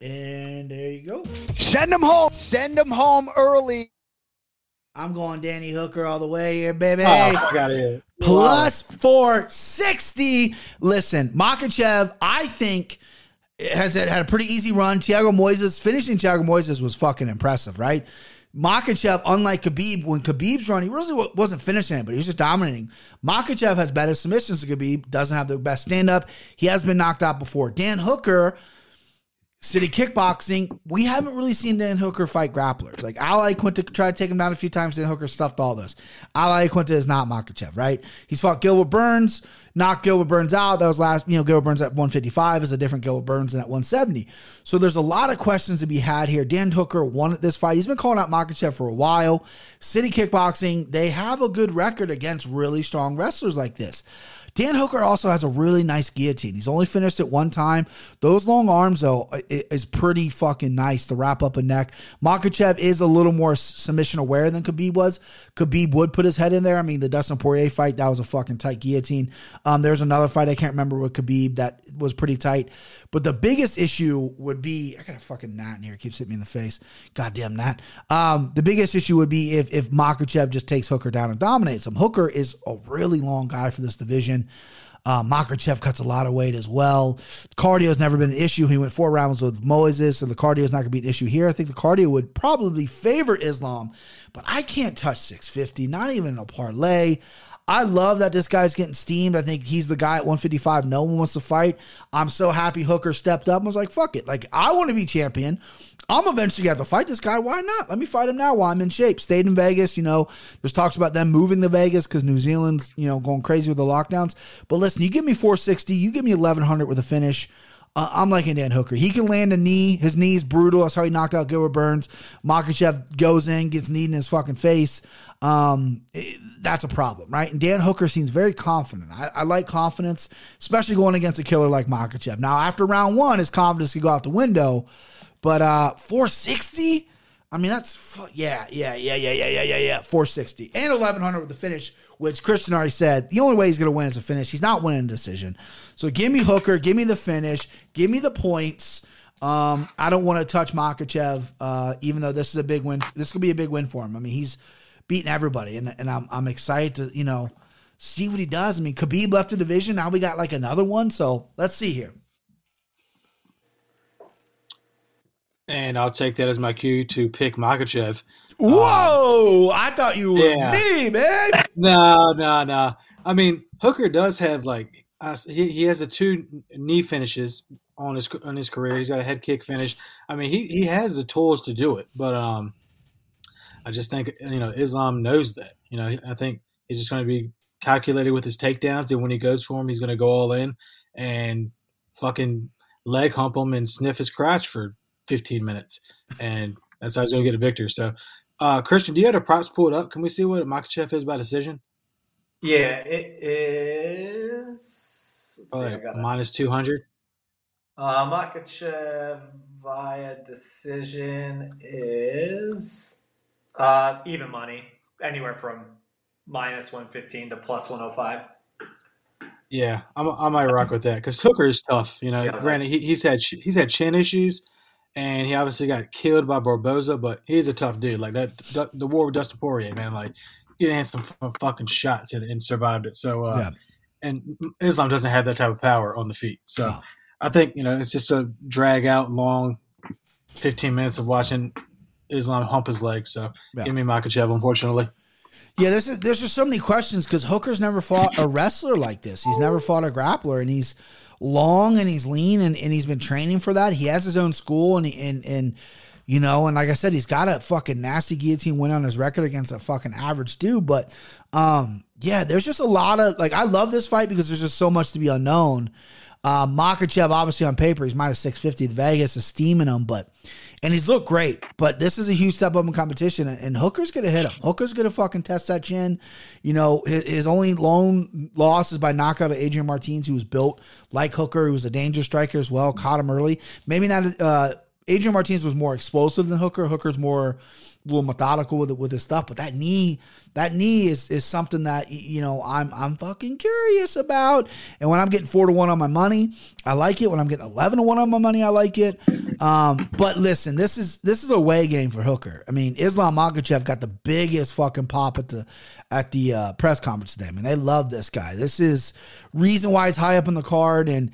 And there you go. Send him home. Send him home early. I'm going Danny Hooker all the way here, baby. Oh, fuck out of here. Plus 460. Listen, Makhachev, I think has had had a pretty easy run. Thiago Moises finishing Thiago Moises was fucking impressive, right? Makhachev, unlike Khabib, when Khabib's run, he really wasn't finishing but he was just dominating. Makhachev has better submissions than Khabib, doesn't have the best stand up. He has been knocked out before. Dan Hooker, City Kickboxing, we haven't really seen Dan Hooker fight grapplers. Like Al Iaquinta tried to take him down a few times. Dan Hooker stuffed all those. Al Iaquinta is not Makhachev, right? He's fought Gilbert Burns, knocked Gilbert Burns out. That was last, you know, Gilbert Burns at 155 is a different Gilbert Burns than at 170. So there's a lot of questions to be had here. Dan Hooker won this fight. He's been calling out Makhachev for a while. City Kickboxing, they have a good record against really strong wrestlers like this. Dan Hooker also has a really nice guillotine. He's only finished it one time. Those long arms, though, is pretty fucking nice to wrap up a neck. Makhachev is a little more submission aware than Khabib was. Khabib would put his head in there. I mean, the Dustin Poirier fight, that was a fucking tight guillotine. Um, there's another fight I can't remember with Khabib that was pretty tight. But the biggest issue would be I got a fucking gnat in here. It keeps hitting me in the face. Goddamn gnat. Um, the biggest issue would be if if Makhachev just takes Hooker down and dominates him. Hooker is a really long guy for this division. Uh, Makhachev cuts a lot of weight as well. Cardio has never been an issue. He went four rounds with Moises, so the cardio is not going to be an issue here. I think the cardio would probably favor Islam, but I can't touch 650, not even in a parlay. I love that this guy's getting steamed. I think he's the guy at 155 no one wants to fight. I'm so happy Hooker stepped up and was like, fuck it. Like, I want to be champion. I'm eventually to have to fight this guy. Why not? Let me fight him now while I'm in shape. Stayed in Vegas. You know, there's talks about them moving to Vegas because New Zealand's, you know, going crazy with the lockdowns. But listen, you give me 460, you give me 1100 with a finish. Uh, I'm liking Dan Hooker. He can land a knee. His knee's brutal. That's how he knocked out Gilbert Burns. Makhachev goes in, gets kneed in his fucking face. Um, it- that's a problem, right? And Dan Hooker seems very confident. I, I like confidence, especially going against a killer like Makhachev. Now, after round one, his confidence could go out the window. But uh, 460. I mean, that's fu- yeah, yeah, yeah, yeah, yeah, yeah, yeah, yeah. 460 and 1100 with the finish, which Christian already said the only way he's going to win is a finish. He's not winning a decision. So give me Hooker, give me the finish, give me the points. Um, I don't want to touch Makhachev, uh, even though this is a big win. This could be a big win for him. I mean, he's beating everybody, and and I'm I'm excited to you know see what he does. I mean, Khabib left the division. Now we got like another one. So let's see here. And I'll take that as my cue to pick Makhachev. Whoa! I thought you were yeah. me, man. No, no, no. I mean, Hooker does have like uh, he he has the two knee finishes on his on his career. He's got a head kick finish. I mean, he he has the tools to do it, but um, I just think you know Islam knows that. You know, I think he's just going to be calculated with his takedowns, and when he goes for him, he's going to go all in and fucking leg hump him and sniff his crotch for 15 minutes, and that's how he's going to get a victory. So. Uh, Christian, do you have the props pulled up? Can we see what Makhachev is by decision? Yeah, it is. Let's see, I Like minus 200. Uh, Makhachev via decision is uh, even money, anywhere from minus 115 to plus 105. Yeah, I'm, I might rock with that because Hooker is tough. You know, Yeah. granted he, he's had he's had chin issues, and he obviously got killed by Barboza, but he's a tough dude. Like that, the, the war with Dustin Poirier, man. Like getting in some fu- fucking shots and, and survived it. So, uh, Yeah. and Islam doesn't have that type of power on the feet. So, No. I think you know it's just a drag out long, 15 minutes of watching Islam hump his leg. So, Yeah. give me Makhachev, unfortunately. Yeah, there's there's just so many questions because Hooker's never fought a wrestler like this. He's never fought a grappler, and he's long and he's lean and, and he's been training for that. He has his own school and and and you know, and like I said, he's got a fucking nasty guillotine win on his record against a fucking average dude. But um, yeah, there's just a lot of like I love this fight because there's just so much to be unknown. Uh, Makhachev, obviously on paper, he's minus 650. Vegas is steaming him, but and he's looked great. But this is a huge step up in competition, and, Hooker's gonna hit him. Hooker's gonna fucking test that chin. You know, his, his only lone loss is by knockout of Adriano Martins, who was built like Hooker, who was a danger striker as well. Caught him early. Maybe not uh, Adriano Martins was more explosive than Hooker. Hooker's more little methodical with it with his stuff, but that knee, that knee is is something that you know I'm I'm fucking curious about. And when I'm getting four to one on my money, I like it. When I'm getting eleven to one on my money, I like it. Um, but listen, this is this is a way game for Hooker. I mean, Islam Makhachev got the biggest fucking pop at the at the uh, press conference today. I mean, they love this guy. This is reason why he's high up in the card and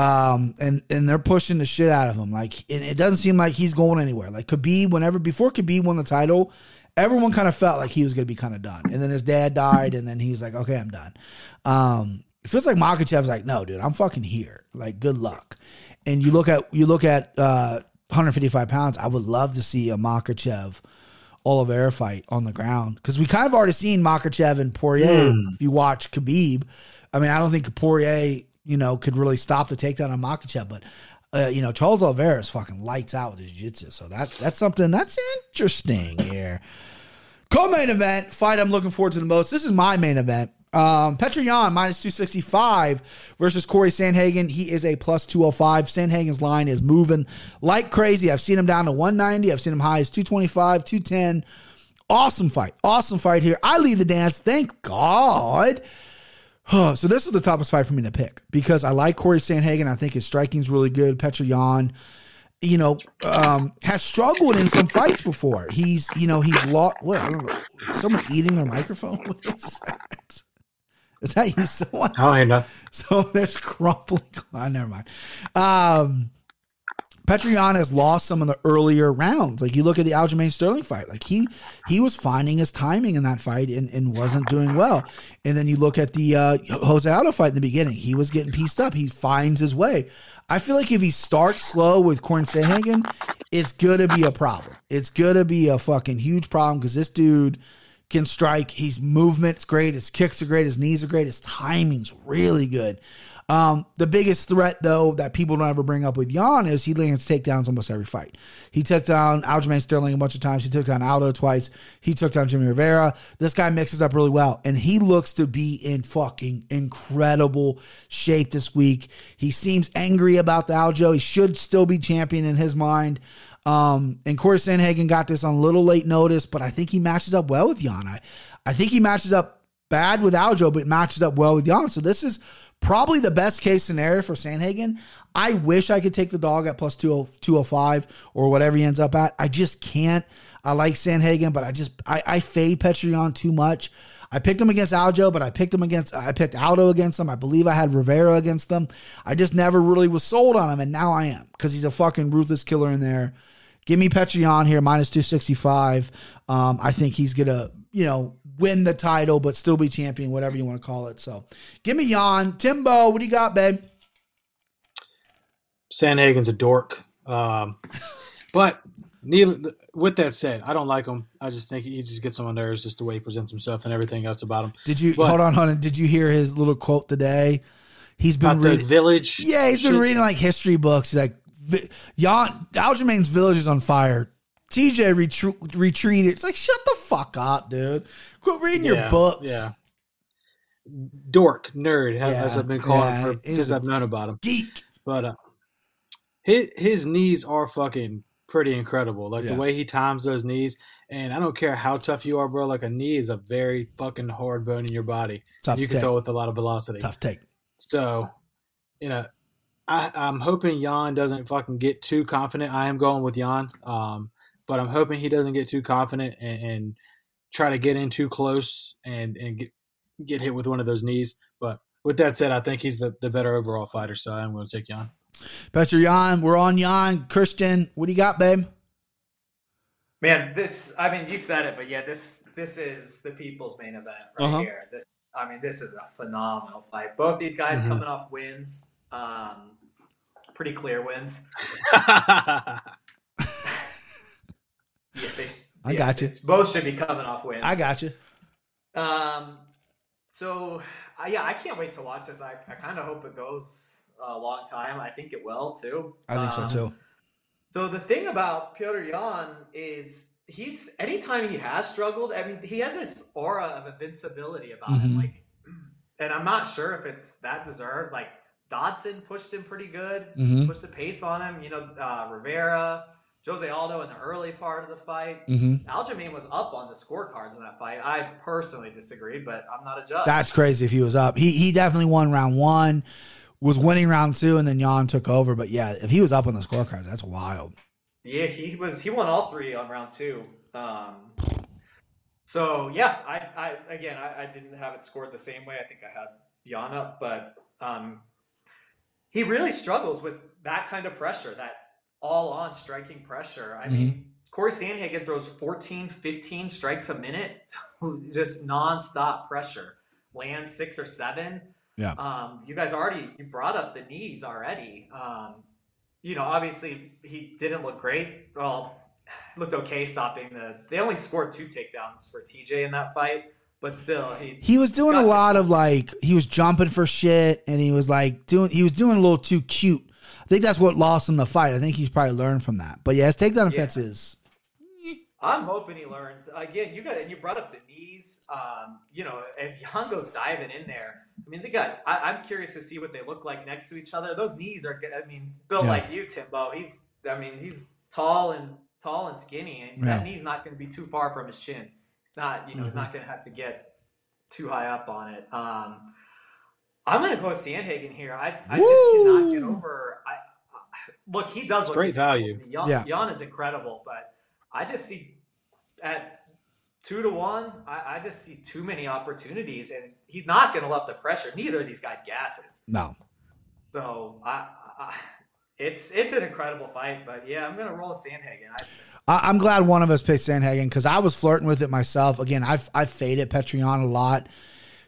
um, and and they're pushing the shit out of him. Like, and it doesn't seem like he's going anywhere. Like Khabib, whenever before Khabib won the title, everyone kind of felt like he was going to be kind of done. And then his dad died, and then he's like, okay, I'm done. Um, it feels like Makhachev's like, no, dude, I'm fucking here. Like, good luck. And you look at you look at uh, 155 pounds. I would love to see a Makhachev. Oliveira fight on the ground because we kind of already seen Makhachev and Poirier. If you watch Khabib, I mean, I don't think Poirier you know, could really stop the takedown on Makhachev. But uh, you know, Charles Oliveira is fucking lights out with his jiu-jitsu. So that that's something that's interesting here. Co-main event fight I'm looking forward to the most. This is my main event. Um, minus 265 versus Corey Sandhagen. He is a plus 205. Sandhagen's line is moving like crazy. I've seen him down to 190. I've seen him high as 225, 210. Awesome fight. Awesome fight here. I lead the dance. Thank God. So this is the toughest fight for me to pick because I like Corey Sandhagen. I think his striking's really good. Petr Yan, you know, um, has struggled in some fights before. He's, you know, he's lost. What? I don't know. Someone eating their microphone? What is that? Is that you? Someone? I don't hear. So there's crumpling. Oh, never mind. Um, Petr Yan has lost some of the earlier rounds. Like you look at the Aljamain Sterling fight, like he he was finding his timing in that fight and, and wasn't doing well. And then you look at the uh, Jose Aldo fight in the beginning, he was getting pieced up. He finds his way. I feel like if he starts slow with Corey Sandhagen, it's gonna be a problem. It's gonna be a fucking huge problem because this dude can strike. His movement's great. His kicks are great. His knees are great. His timing's really good. Um, the biggest threat, though, that people don't ever bring up with Yan is he lands takedowns almost every fight. He took down Aljamain Sterling a bunch of times. He took down Aldo twice. He took down Jimmy Rivera. This guy mixes up really well, and he looks to be in fucking incredible shape this week. He seems angry about the Aldo. He should still be champion in his mind. Um, and Corey Sandhagen got this on a little late notice, but I think he matches up well with Yan. I, I think he matches up bad with Aldo, but matches up well with Yan. So this is probably the best case scenario for Sandhagen. I wish I could take the dog at plus 205 or whatever he ends up at. I just can't. I like Sandhagen, but I just I, I fade Petr Yan too much. I picked him against Aldo, but I picked him against I picked Aldo against him. I believe I had Rivera against them. I just never really was sold on him, and now I am because he's a fucking ruthless killer in there. Give me Petr Yan here minus two sixty five. Um, I think he's gonna you know win the title, but still be champion, whatever you want to call it. So give me Yan. Timbo, what do you got, babe? Sandhagen's a dork. Um, but neither, with that said, I don't like him. I just think he just gets on my nerves just the way he presents himself and everything else about him. Did you But- hold on, hold on? Did you hear his little quote today? He's been reading. village. Yeah, he's been shit. reading like history books. He's like, Yan, Aljamain's village is on fire. TJ retru- retreated. It's like, shut the fuck up, dude. Quit reading Yeah, your books. Yeah. Dork, nerd, ha- as I've been calling yeah, for since I've known about him. Geek. But uh, his his knees are fucking pretty incredible. Like Yeah. the way he times those knees, and I don't care how tough you are, bro. Like a knee is a very fucking hard bone in your body. Tough you can take. throw with a lot of velocity. Tough take. So, you know, I, I'm hoping Yan doesn't fucking get too confident. I am going with Yan, um, but I'm hoping he doesn't get too confident and, and try to get in too close and and get get hit with one of those knees. But with that said, I think he's the, the better overall fighter, so I'm going to take Yan. Pastor Yan, we're on Yan. Christian, what do you got, babe? Man, this I mean you said it, but yeah, this this is the people's main event right Uh-huh. here. This I mean, this is a phenomenal fight. Both these guys Mhm. coming off wins. Um pretty clear wins. Yeah, they, I yeah, got you. Both should be coming off wins. I got you. Um, so uh, yeah, I can't wait to watch this. I, I kind of hope it goes a long time. I think it will too. I think Um, so too. So the thing about Petr Yan is he's anytime he has struggled, I mean, he has this aura of invincibility about him. Mhm. Like, and I'm not sure if it's that deserved. Like Dodson pushed him pretty good, Mhm. pushed the pace on him. You know, uh, Rivera, Jose Aldo in the early part of the fight. Mhm. Aljamain was up on the scorecards in that fight. I personally disagreed, but I'm not a judge. That's crazy if he was up. He he definitely won round one, was winning round two, and then Yan took over. But yeah, if he was up on the scorecards, that's wild. Yeah, he was. He won all three on round two. Um, so yeah, I, I again, I, I didn't have it scored the same way. I think I had Yan up, but um, he really struggles with that kind of pressure, that all-on striking pressure. I mean, Corey Sandhagen throws 14, 15 strikes a minute, just non-stop pressure. Land six or seven. Yeah. Um, you guys already you brought up the knees already. Um, you know, obviously he didn't look great. Well, looked okay stopping the. They only scored two takedowns for TJ in that fight, but still, he He was doing a lot of like he was jumping for shit, and he was like doing he was doing a little too cute. I think that's what lost him the fight. I think he's probably learned from that. But yeah, his takedown offense is I'm hoping he learned. Again, you got you brought up the knees. Um, you know, if Yan goes diving in there, I mean, they got. I, I'm curious to see what they look like next to each other. Those knees are. good. I mean, built Yeah. like you, Timbo. He's. I mean, he's tall and tall and skinny, and Yeah. that knee's not going to be too far from his chin. Not you know, Mm-hmm. not going to have to get too high up on it. Um, I'm going to go with Sandhagen here. I, I just cannot get over. I, I look, he does look great invincible. value. Yan, Yeah. Yan is incredible, but I just see at two to one, I, I just see too many opportunities, and he's not going to love the pressure. Neither of these guys gasses. no. So I, I, it's it's an incredible fight, but yeah, I'm going to roll Sandhagen. I, I, I'm glad one of us picked Sandhagen because I was flirting with it myself. Again, I've I've faded Petr Yan a lot.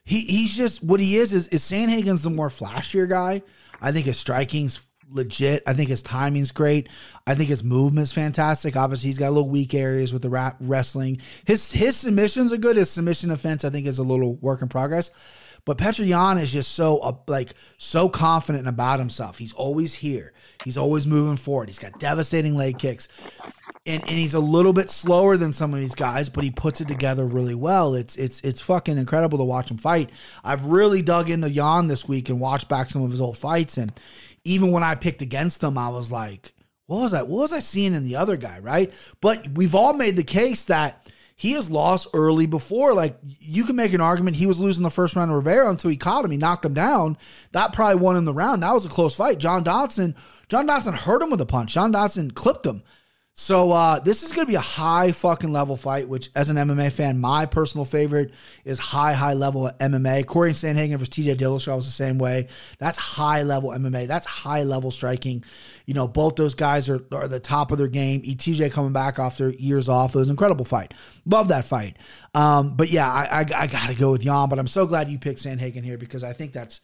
He he's just what he is is is Sandhagen's the more flashier guy. I think his striking's legit. I think his timing's great. I think his movement's fantastic. Obviously, he's got a little weak areas with the wrestling. His his submissions are good. His submission offense, I think, is a little work in progress. But Petr Yan is just so uh, like so confident about himself. He's always here. He's always moving forward. He's got devastating leg kicks and, and he's a little bit slower than some of these guys, but he puts it together really well. It's it's it's fucking incredible to watch him fight. I've really dug into Yan this week and watched back some of his old fights, and even when I picked against him, I was like, what was I what was I seeing in the other guy, right? But we've all made the case that he has lost early before. Like you can make an argument he was losing the first round of Rivera until he caught him. He knocked him down. That probably won him the round. That was a close fight. John Dodson, John Dodson hurt him with a punch. John Dodson clipped him. So uh, this is going to be a high fucking level fight, which as an MMA fan, my personal favorite is high, high level MMA. Corey Sandhagen versus TJ Dillashaw was the same way. That's high level MMA. That's high level striking. You know, both those guys are, are the top of their game. ETJ coming back after years off. It was an incredible fight. Love that fight. Um, but yeah, I, I, I got to go with Yan, but I'm so glad you picked Sandhagen here because I think that's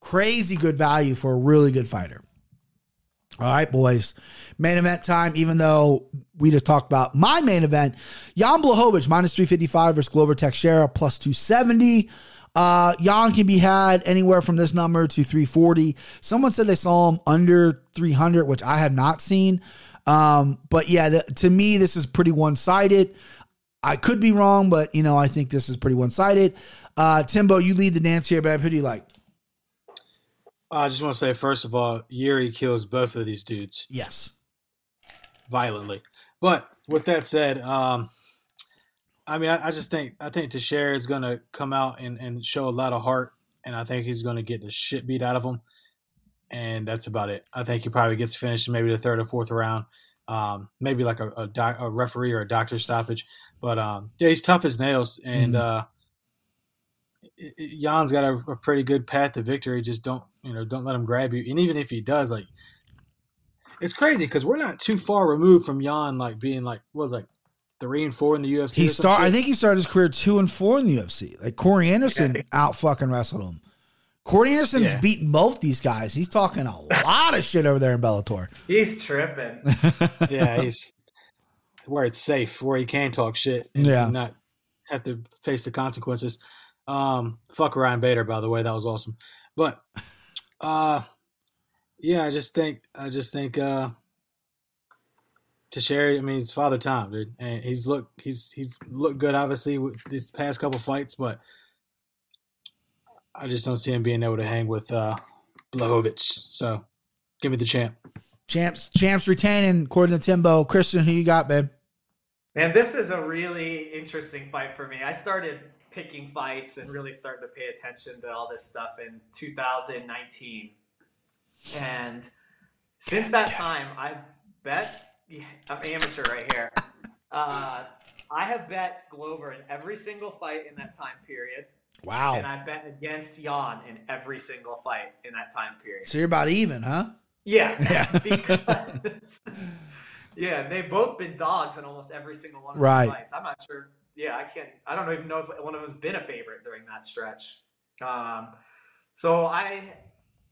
crazy good value for a really good fighter. All right, boys. Main event time, even though we just talked about my main event, Jan Blachowicz minus 355 versus Glover Teixeira plus 270. Uh, Jan can be had anywhere from this number to 340. Someone said they saw him under 300, which I have not seen. Um, but yeah, the, to me, this is pretty one sided. I could be wrong, but you know, I think this is pretty one sided. Uh, Timbo, you lead the dance here, babe. Who do you like? I just want to say, first of all, Yuri kills both of these dudes Yes. violently. But with that said, um, I mean, I, I just think I think Teixeira is going to come out and, and show a lot of heart, and I think he's going to get the shit beat out of him, and that's about it. I think he probably gets finished in maybe the third or fourth round, um, maybe like a, a, doc, a referee or a doctor stoppage. But um, yeah, he's tough as nails, and Mhm. uh, Jan's got a, a pretty good path to victory. Just don't you know don't let him grab you, and even if he does, like it's crazy because we're not too far removed from Jan like being like what was like three and four in the UFC. He or some start. I think he started his career two and four in the UFC. Like Corey Anderson out fucking wrestled him. Corey Anderson's Yeah. beaten both these guys. He's talking a lot of shit over there in Bellator. he's tripping. yeah, he's where it's safe, where he can talk shit, and Yeah. not have to face the consequences. Um, fuck Ryan Bader, by the way, that was awesome. But, uh, yeah, I just think, I just think, uh, Teixeira, I mean, he's father time, dude, and he's look, he's he's looked good, obviously, with these past couple fights, but I just don't see him being able to hang with uh Blachowicz. So give me the champ. Champs, champs retaining according to Timbo. Christian, who you got, babe? And this is a really interesting fight for me. I started picking fights and really starting to pay attention to all this stuff in 2019. And since that time, I bet yeah, I'm amateur right here. Uh, I have bet Glover in every single fight in that time period, Wow. and I bet against Jan in every single fight in that time period. so you're about even, huh? Yeah, Yeah. because yeah, they've both been dogs in almost every single one of Right. fights. I'm not sure. Yeah, I can't. I don't even know if one of them's been a favorite during that stretch. Um, so I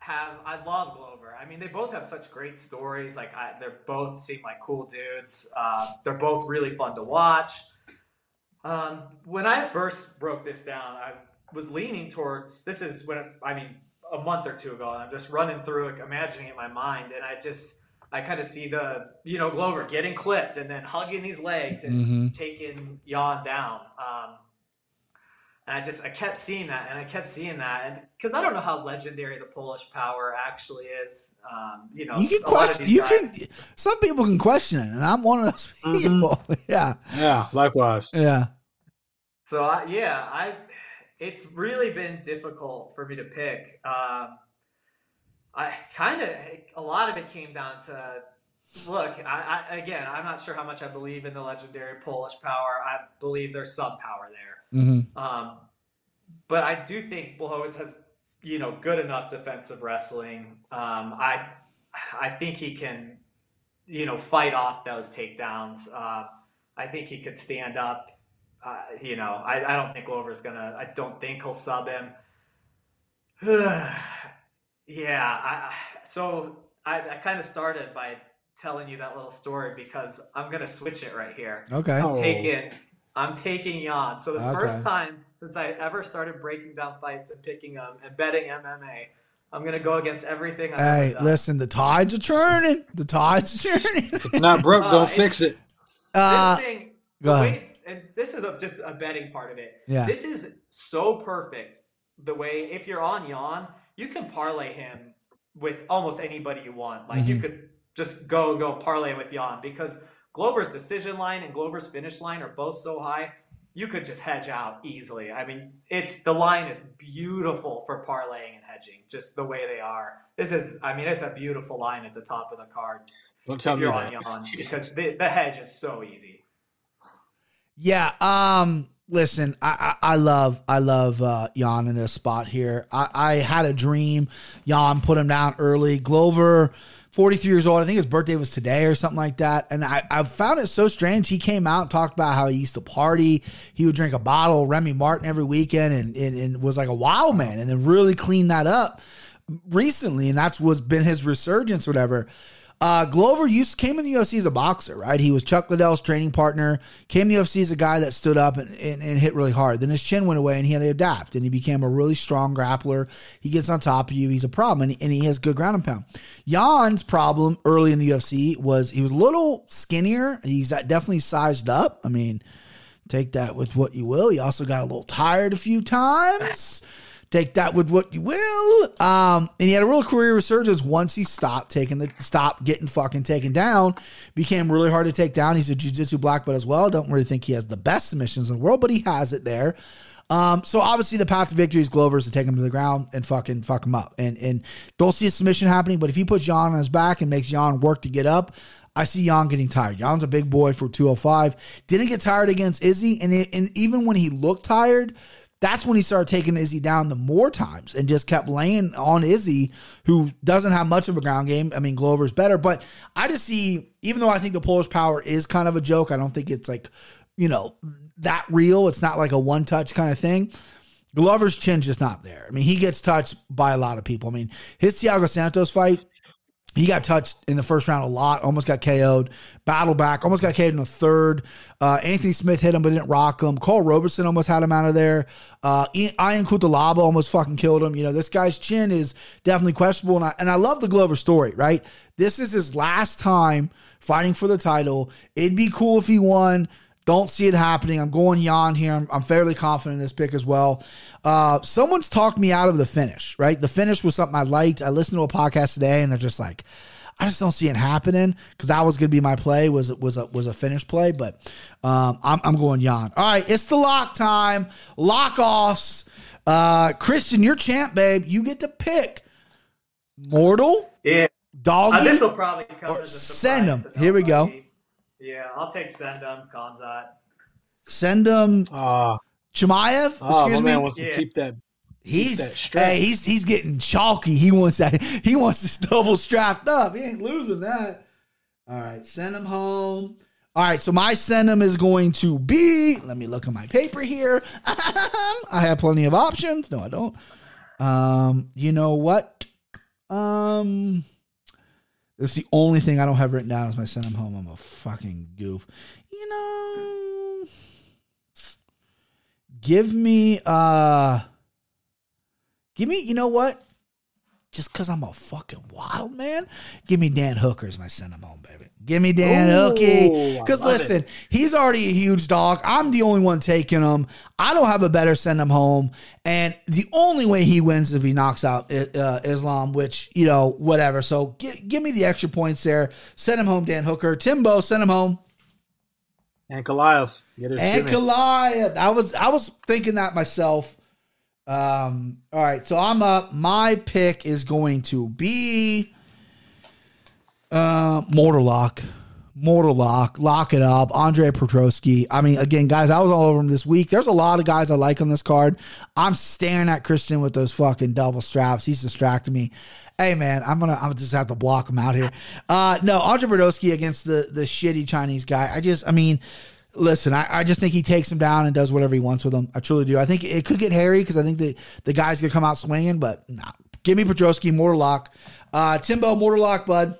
have. I love Glover. I mean, they both have such great stories. Like I, they're both seem like cool dudes. Uh, they're both really fun to watch. Um, when I first broke this down, I was leaning towards this is when I mean a month or two ago, and I'm just running through it, imagining it in my mind, and I just I kind of see the you know Glover getting clipped and then hugging these legs and Mhm. taking Jan down. Um, and I just I kept seeing that, and I kept seeing that, and because I don't know how legendary the Polish power actually is. Um, you know, you can a lot of question. You guys- can. Some people can question it, and I'm one of those people. Yeah, Yeah, likewise. yeah. So I, yeah, I it's really been difficult for me to pick. Um, I kind of a lot of it came down to look. I, I again, I'm not sure how much I believe in the legendary Polish power. I believe there's some power there, hmm um, but I do think Blachowicz has you know good enough defensive wrestling. Um, I I think he can you know fight off those takedowns. Uh, I think he could stand up. Uh, you know, I, I don't think Glover's gonna. I don't think he'll sub him. yeah. I, I- so I, I kind of started by telling you that little story because I'm gonna switch it right here. Okay. Oh. Taking, I'm taking Jan. So the Okay. first time since I ever started breaking down fights and picking them and betting MMA, I'm gonna go against everything I've Hey, ever done. listen, the tides are turning. The tides are turning. It's not broke, Uh, don't it- fix it. Uh, this thing, go ahead. way, and this is a, just a betting part of it. Yeah. This is so perfect. The way if you're on Jan, you can parlay him with almost anybody you want. Like Mm-hmm. you could just go go parlay with Jan because Glover's decision line and Glover's finish line are both so high. You could just hedge out easily. I mean, it's the line is beautiful for parlaying and hedging, just the way they are. This is, I mean, it's a beautiful line at the top of the card Don't tell if me you're that. on Jan because the, the hedge is so easy. Yeah. Um. Listen, I, I I love I love uh, Jan in this spot here. I, I had a dream. Jan put him down early. Glover, forty three years old. I think his birthday was today or something like that. And I I found it so strange. He came out talked about how he used to party. He would drink a bottle Remy Martin every weekend and, and and was like a wild man. And then really cleaned that up recently, and that's what's been his resurgence, or whatever. Uh, Glover used came in the UFC as a boxer, right? He was Chuck Liddell's training partner. Came in the UFC as a guy that stood up and, and, and hit really hard. Then his chin went away, and he had to adapt, and he became a really strong grappler. He gets on top of you. He's a problem, and, and he has good ground and pound. Jan's problem early in the UFC was he was a little skinnier. He's definitely sized up. I mean, take that with what you will. He also got a little tired a few times. Take that with what you will. Um, and he had a real career resurgence once he stopped taking the stop getting fucking taken down. Became really hard to take down. He's a jiu-jitsu black belt as well. Don't really think he has the best submissions in the world, but he has it there. Um, so obviously the path to victory is Glover's to take him to the ground and fucking fuck him up. And and don't see a submission happening, but if he puts Jan on his back and makes Jan work to get up, I see Jan getting tired. Jan's a big boy for 205. Didn't get tired against Izzy, and it, and even when he looked tired, that's when he started taking Izzy down the more times and just kept laying on Izzy, who doesn't have much of a ground game. I mean, Glover's better, but I just see, even though I think the Polish power is kind of a joke, I don't think it's like, you know, that real. It's not like a one touch kind of thing. Glover's chin's just not there. I mean, he gets touched by a lot of people. I mean, his Thiago Santos fight, he got touched in the first round a lot, almost got KO'd, battle back, almost got KO'd in the third. Uh, Anthony Smith hit him, but didn't rock him. Cole Roberson almost had him out of there. Uh, Ion Cutelaba almost fucking killed him. You know, this guy's chin is definitely questionable. And I, and I love the Glover story, right? This is his last time fighting for the title. It'd be cool if he won Don't see it happening. I'm going Jan here. I'm, I'm fairly confident in this pick as well. Uh, someone's talked me out of the finish, right? The finish was something I liked. I listened to a podcast today and they're just like, I just don't see it happening because that was going to be my play was was a was a finish play, but um, I'm I'm going Jan. All right, it's the lock time, lock offs. Uh, Christian, you're champ, babe. You get to pick mortal, Yeah. doggy. Uh, this will probably come send them. Here we go. Nobody. Yeah, I'll take send them, Khamzat. Send him Ah, Chimaev. oh, my excuse man me. wants to Yeah. keep that. He's hey, he's he's getting chalky. He wants that. He wants this double strapped up. He ain't losing that. All right, send him home. All right, so my send him is going to be. Let me look at my paper here. I have plenty of options. No, I don't. Um, you know what? Um, this is the only thing I don't have written down is my send him home. I'm a fucking goof. You know, give me uh Give me, you know what? Just because I'm a fucking wild man, give me Dan Hooker as my send him home, baby. Give me Dan Ooh, Hooky. Because listen, he's already a huge dog. I'm the only one taking him. I don't have a better send him home. And the only way he wins is if he knocks out uh, Islam, which, you know, whatever. So gi- give me the extra points there. Send him home, Dan Hooker. Timbo, send him home. And Goliath. And. Goliath. I was I was thinking that myself. Um, all right, so I'm up. My pick is going to be uh Mortal Lock. Mortal Lock. Lock it up. Andre Petroski. I mean, again, guys, I was all over him this week. There's a lot of guys I like on this card. I'm staring at Christian with those fucking double straps. He's distracting me. Hey man, I'm gonna I'm just have to block him out here. Uh no, Andre Petroski against the the shitty Chinese guy. I just I mean Listen, I, I just think he takes him down and does whatever he wants with him. I truly do. I think it could get hairy because I think the, the guy's going to come out swinging, but nah. Give me Petroski, Mortal Lock. Uh, Timbo, Mortal Lock, bud.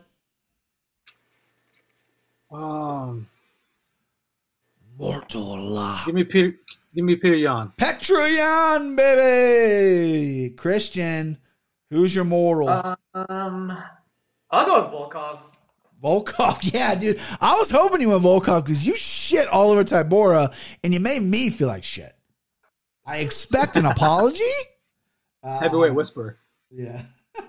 Um, Mortal Lock. give me Peter. Give me Peter Yan. Petr Yan, baby. Christian, who's your moral? Um, I'll go with Volkov. Volkov. Yeah, dude. I was hoping you went Volkov because you shit all over Tybura and you made me feel like shit. I expect an apology. Heavyweight whisper, Yeah.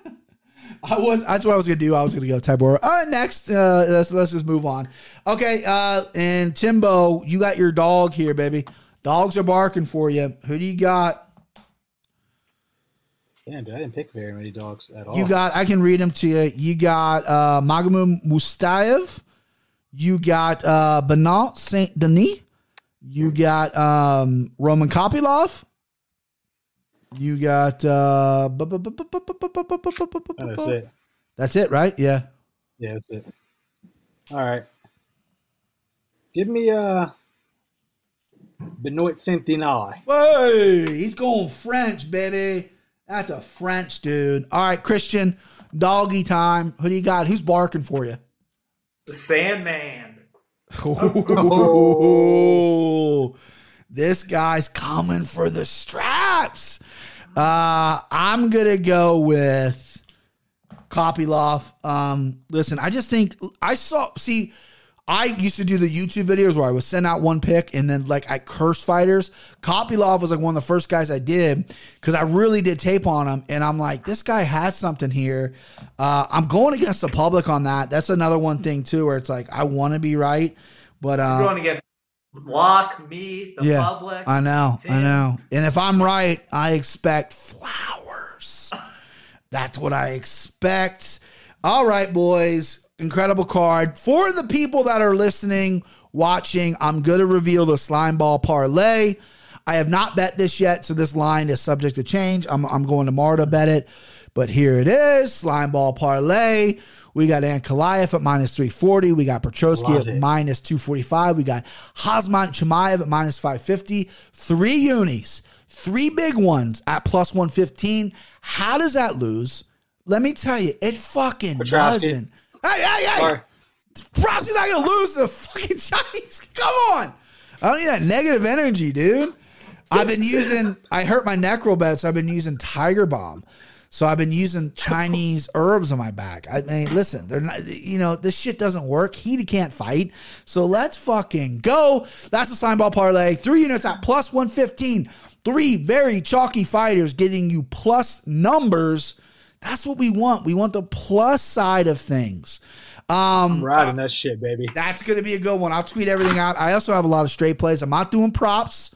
I was that's what I was gonna do. I was gonna go Tybura. Uh next, uh let's let's just move on. Okay, uh and Timbo, you got your dog here, baby. Dogs are barking for you. Who do you got? Damn, dude, I didn't pick very many dogs at all. You got I can read them to you. You got uh Magomed Mustafaev. You got uh Benoit Saint Denis. You got um Roman Kopylov. You got. Uh, that's it. That's it, right? Yeah. Yeah, that's it. All right. Give me uh Benoit Saint Denis. Hey, he's going French, baby. That's a French dude. All right, Christian, doggy time. Who do you got? Who's barking for you? The Sandman. Oh, this guy's coming for the straps. Uh, I'm gonna go with Kopylov. Um, listen, I just think I saw. See, I used to do the YouTube videos where I would send out one pick and then like I cursed fighters. Kopylov was like one of the first guys I did because I really did tape on him, and I'm like, this guy has something here. Uh, I'm going against the public on that. That's another one thing too, where it's like I want to be right, but um, Going against Lock, me, the yeah, public. I know, I know. And if I'm right, I expect flowers. That's what I expect. All right, boys. Incredible card. For the people that are listening, watching, I'm going to reveal the slime ball parlay. I have not bet this yet, so this line is subject to change. I'm, I'm going tomorrow to bet it. But here it is slime ball parlay. We got Ankalaev at minus 340. We got Petroski at minus 245. We got Khamzat Chimaev at minus 550. Three unis, three big ones at plus 115. How does that lose? Let me tell you, it fucking Petroski. doesn't. Hey, hey, hey! Sorry. Not gonna lose the fucking Chinese. Come on. I don't need that negative energy, dude. I've been using I hurt my necro bet, so I've been using Tiger Balm. So I've been using Chinese herbs on my back. I mean, listen, they're not, you know, this shit doesn't work. He can't fight. So let's fucking go. That's a sign ball parlay. Three units at plus 115. Three very chalky fighters getting you plus numbers. That's what we want. We want the plus side of things. Um, I'm riding that shit, baby. that's going to be a good one. I'll tweet everything out. I also have a lot of straight plays. I'm not doing props.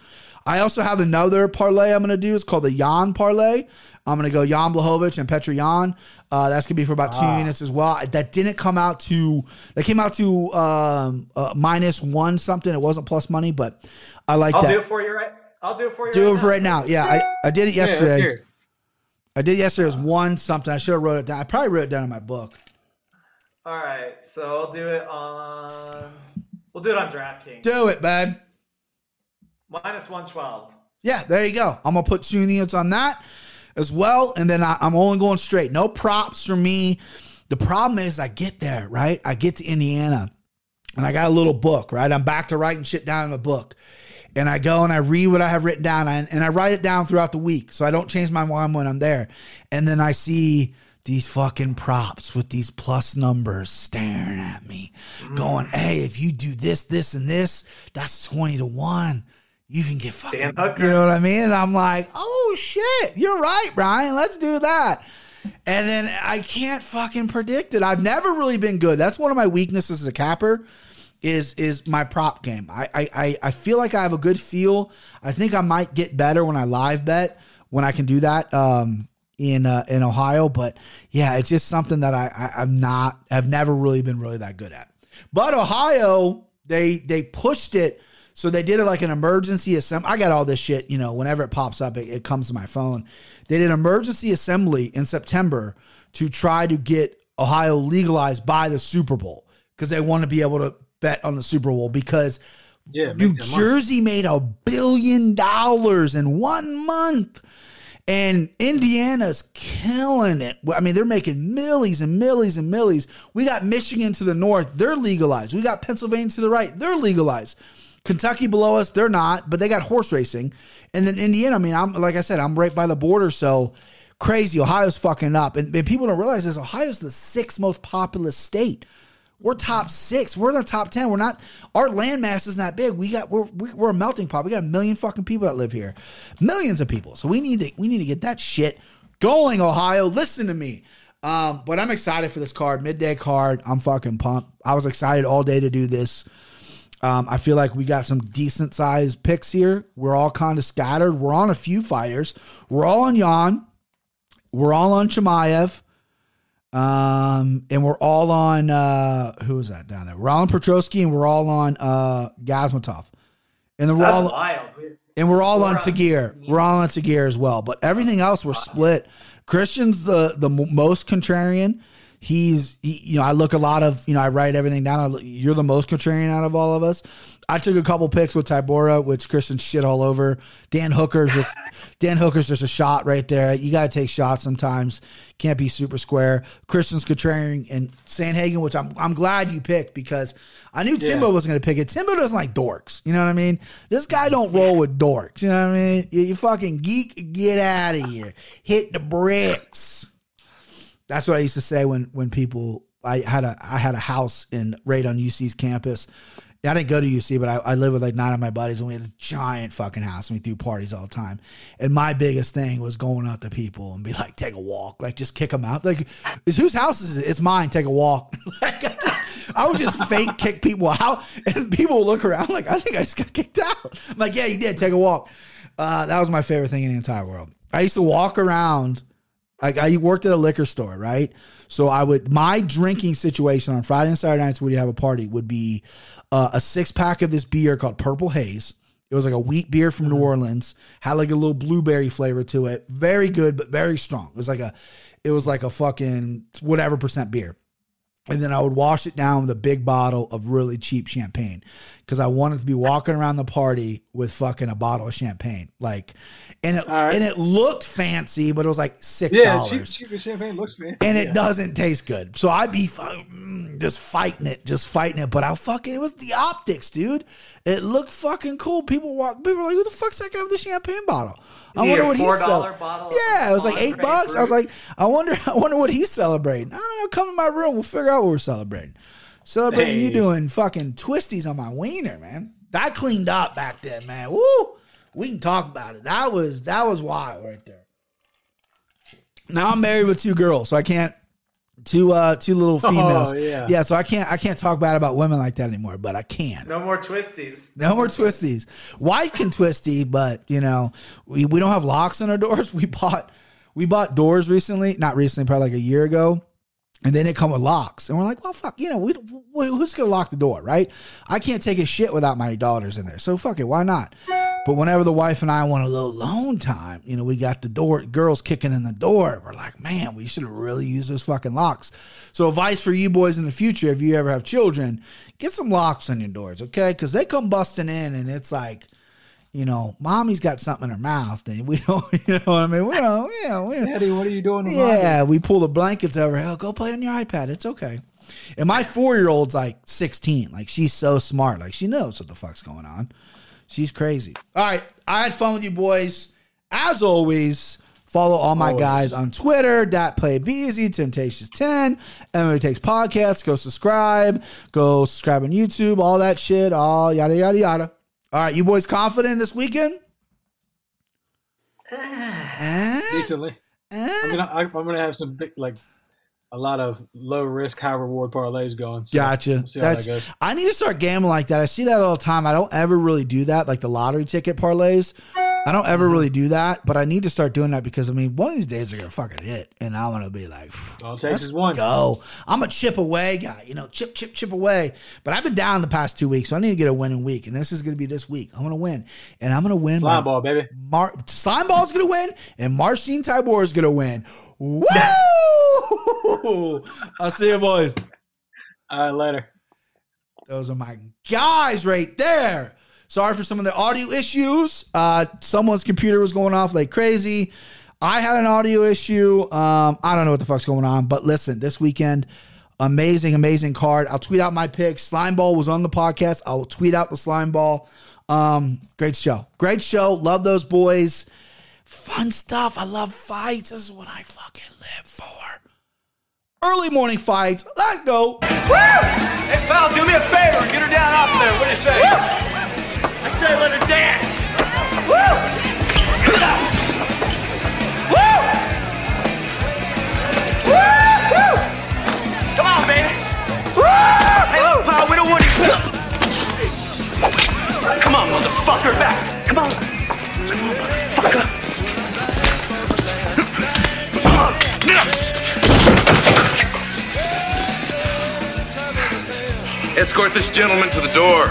I also have another parlay I'm going to do. It's called the Jan parlay. I'm going to go Jan Blachowicz and Petr Yan. Uh, that's going to be for about two units as well. That didn't come out to, that came out to um, uh, minus one something. It wasn't plus money, but I like that. I'll do it for you right. I'll do it for you. Do right it for right now. Yeah, I, I did it yesterday. hear it. I did yesterday. It was one something. I should have wrote it down. I probably wrote it down in my book. All right, so I'll do it on. We'll do it on DraftKings. Do it, babe. Minus one twelve. Yeah, there you go. I'm gonna put two units on that as well, and then I, I'm only going straight. No props for me. The problem is, I get there right. I get to Indiana, and I got a little book. Right, I'm back to writing shit down in the book, and I go and I read what I have written down, and, and I write it down throughout the week, so I don't change my mind when I'm there. And then I see these fucking props with these plus numbers staring at me, mm. going, "Hey, if you do this, this, and this, that's twenty to one." You can get fucking, Dan Hooker. you know what I mean? And I'm like, oh shit, you're right, Brian. Let's do that. And then I can't fucking predict it. I've never really been good. That's one of my weaknesses as a capper is is my prop game. I I I- I feel like I have a good feel. I think I might get better when I live bet when I can do that um in uh, in Ohio. But yeah, it's just something that I, I I'm not have never really been really that good at. But Ohio, they they pushed it. So they did it like an emergency assembly. I got all this shit, you know, whenever it pops up, it, it comes to my phone. They did an emergency assembly in September to try to get Ohio legalized by the Super Bowl because they want to be able to bet on the Super Bowl because Yeah, New make that money. Jersey made a billion dollars in one month. And Indiana's killing it. I mean, they're making millies and millies and millies. We got Michigan to the north, they're legalized. We got Pennsylvania to the right, they're legalized. Kentucky below us, they're not, but they got horse racing. And then Indiana, I mean, I'm like I said, I'm right by the border, so crazy. Ohio's fucking up. And, and people don't realize this. Ohio's the sixth most populous state. We're top six. We're in the top ten. We're not. Our landmass isn't that big. We got. We're we- we're a melting pot. We got a million fucking people that live here, millions of people. So we need to we need to get that shit going. Ohio, listen to me. Um, but I'm excited for this card, midday card. I'm fucking pumped. I was excited all day to do this. Um, I feel like we got some decent sized picks here. We're all kind of scattered. We're on a few fighters. We're all on Yan. We're all on Chimaev. Um, and we're all on uh who is that down there? We're all on Petroski and we're all on uh Gazmatov. And then we're That's all wild. And we're all on We're on- Tagir. We're all on Tagir as well. But everything else we're split. Christian's the the mo- most contrarian. He's he, you know I look a lot of you know I write everything down. Look, you're the most contrarian out of all of us. I took a couple picks with Tybura, which Christian shit all over. Dan Hooker's just Dan Hooker's just a shot right there. You got to take shots sometimes. Can't be super square. Christian's contrarian and Sandhagen, which I'm I'm glad you picked because I knew Timbo was going to pick it. Timbo doesn't like dorks. You know what I mean? This guy don't roll with dorks. You know what I mean? You, you fucking geek, get out of here. Hit the bricks. That's what I used to say when when people I had a I had a house in right on UC's campus. I didn't go to UC, but I, I lived with like nine of my buddies, and we had this giant fucking house, and we threw parties all the time. And my biggest thing was going up to people and be like, "Take a walk, like just kick them out. Like, whose house is it? It's mine. Take a walk." like, I, just, I would just fake kick people out, and people would look around like, "I think I just got kicked out." I'm like, "Yeah, you did. Take a walk." Uh, that was my favorite thing in the entire world. I used to walk around like I worked at a liquor store, right? So I would my drinking situation on Friday and Saturday nights when you have a party would be uh, a six pack of this beer called Purple Haze. It was like a wheat beer from New Orleans, had like a little blueberry flavor to it. Very good, but very strong. It was like a, it was like a fucking whatever percent beer. And then I would wash it down with a big bottle of really cheap champagne because I wanted to be walking around the party with fucking a bottle of champagne. Like, and it right. and it looked fancy, but it was like six Yeah, dollars cheap, cheap champagne looks fancy. and it Yeah. doesn't taste good. So I'd be mm, just fighting it, just fighting it. But I fucking it was the optics, dude. It looked fucking cool. People walk. People were like, "Who the fuck's that guy with the champagne bottle?" I wonder what he's $4 selling. Yeah, it was like eight bucks. I was like, I wonder, I wonder what he's celebrating. I don't know. Come in my room. We'll figure out what we're celebrating. Celebrating you doing fucking twisties on my wiener, man. That cleaned up back then, man. Woo! We can talk about it. That was that was wild right there. Now I'm married with two girls, so I can't two uh two little females. yeah. yeah. So I can't I can't talk bad about women like that anymore, but I can. No more twisties. No more twisties. Wife can twisty, but you know, we, we don't have locks on our doors. We bought we bought doors recently, not recently, probably like a year ago. And then it come with locks, and we're like, "Well, fuck, you know, we wh- who's gonna lock the door, right? I can't take a shit without my daughters in there, so fuck it, why not?" But whenever the wife and I want a little alone time, you know, we got the door, girls kicking in the door. We're like, man, we should have really used those fucking locks. So, advice for you boys in the future, if you ever have children, get some locks on your doors, okay? Because they come busting in, and it's like, you know, mommy's got something in her mouth, and we don't, you know what I mean? We don't, yeah, we don't. Eddie, what are you doing? Yeah, we pull the blankets over. Hell, go play on your iPad. It's okay. And my four year old's like 16. Like, she's so smart. Like, she knows what the fuck's going on. She's crazy. All right. I had fun with you boys. As always, follow all my Always. guys on Twitter, Dat Play Beasy, Temptations 10, Emily Takes Podcasts. Go subscribe. Go subscribe on YouTube, all that shit, all yada, yada, yada. All right. You boys confident this weekend? Eh? Decently. I'm gonna I, I'm gonna have some big like a lot of low risk, high reward parlays going. So Gotcha. we'll see how That's, that goes. I need to start gambling like that. I see that all the time. I don't ever really do that, like the lottery ticket parlays. I don't ever Mm-hmm. really do that, but I need to start doing that because I mean, one of these days they're gonna fucking hit, and I want to be like, All it takes is one. Go. I'm a chip away guy, you know, chip, chip, chip away. But I've been down the past two weeks, so I need to get a winning week, and this is gonna be this week. I'm gonna win, and I'm gonna win. Slime ball, baby. Mar- Slime Ball's gonna win, and Marcin Tybura is gonna win. Woo! I'll see you boys. All right, later. Those are my guys right there. Sorry for some of the audio issues. Uh, someone's computer was going off like crazy. I had an audio issue. Um, I don't know what the fuck's going on, but listen, this weekend, amazing, amazing card. I'll tweet out my picks. Slime Ball was on the podcast. I'll tweet out the Slime Ball. Um, great show. Great show. Love those boys. Fun stuff. I love fights. This is what I fucking live for. Early morning fights. Let's go. Hey, pal, do me a favor. Get her down off there. What do you say? I say let her dance. Woo! Woo! Woo! Woo! Come on, baby. Woo! Hey, look, pal, we don't want you. Come on, motherfucker. Back. Come on. Come on, motherfucker. Come Escort this gentleman to the door.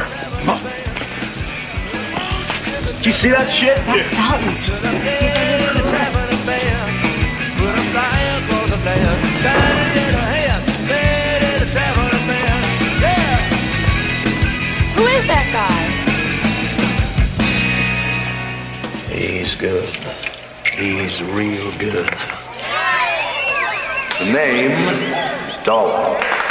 Do you see that shit? Who is that guy? He's good. He's real good. The name, Stalin.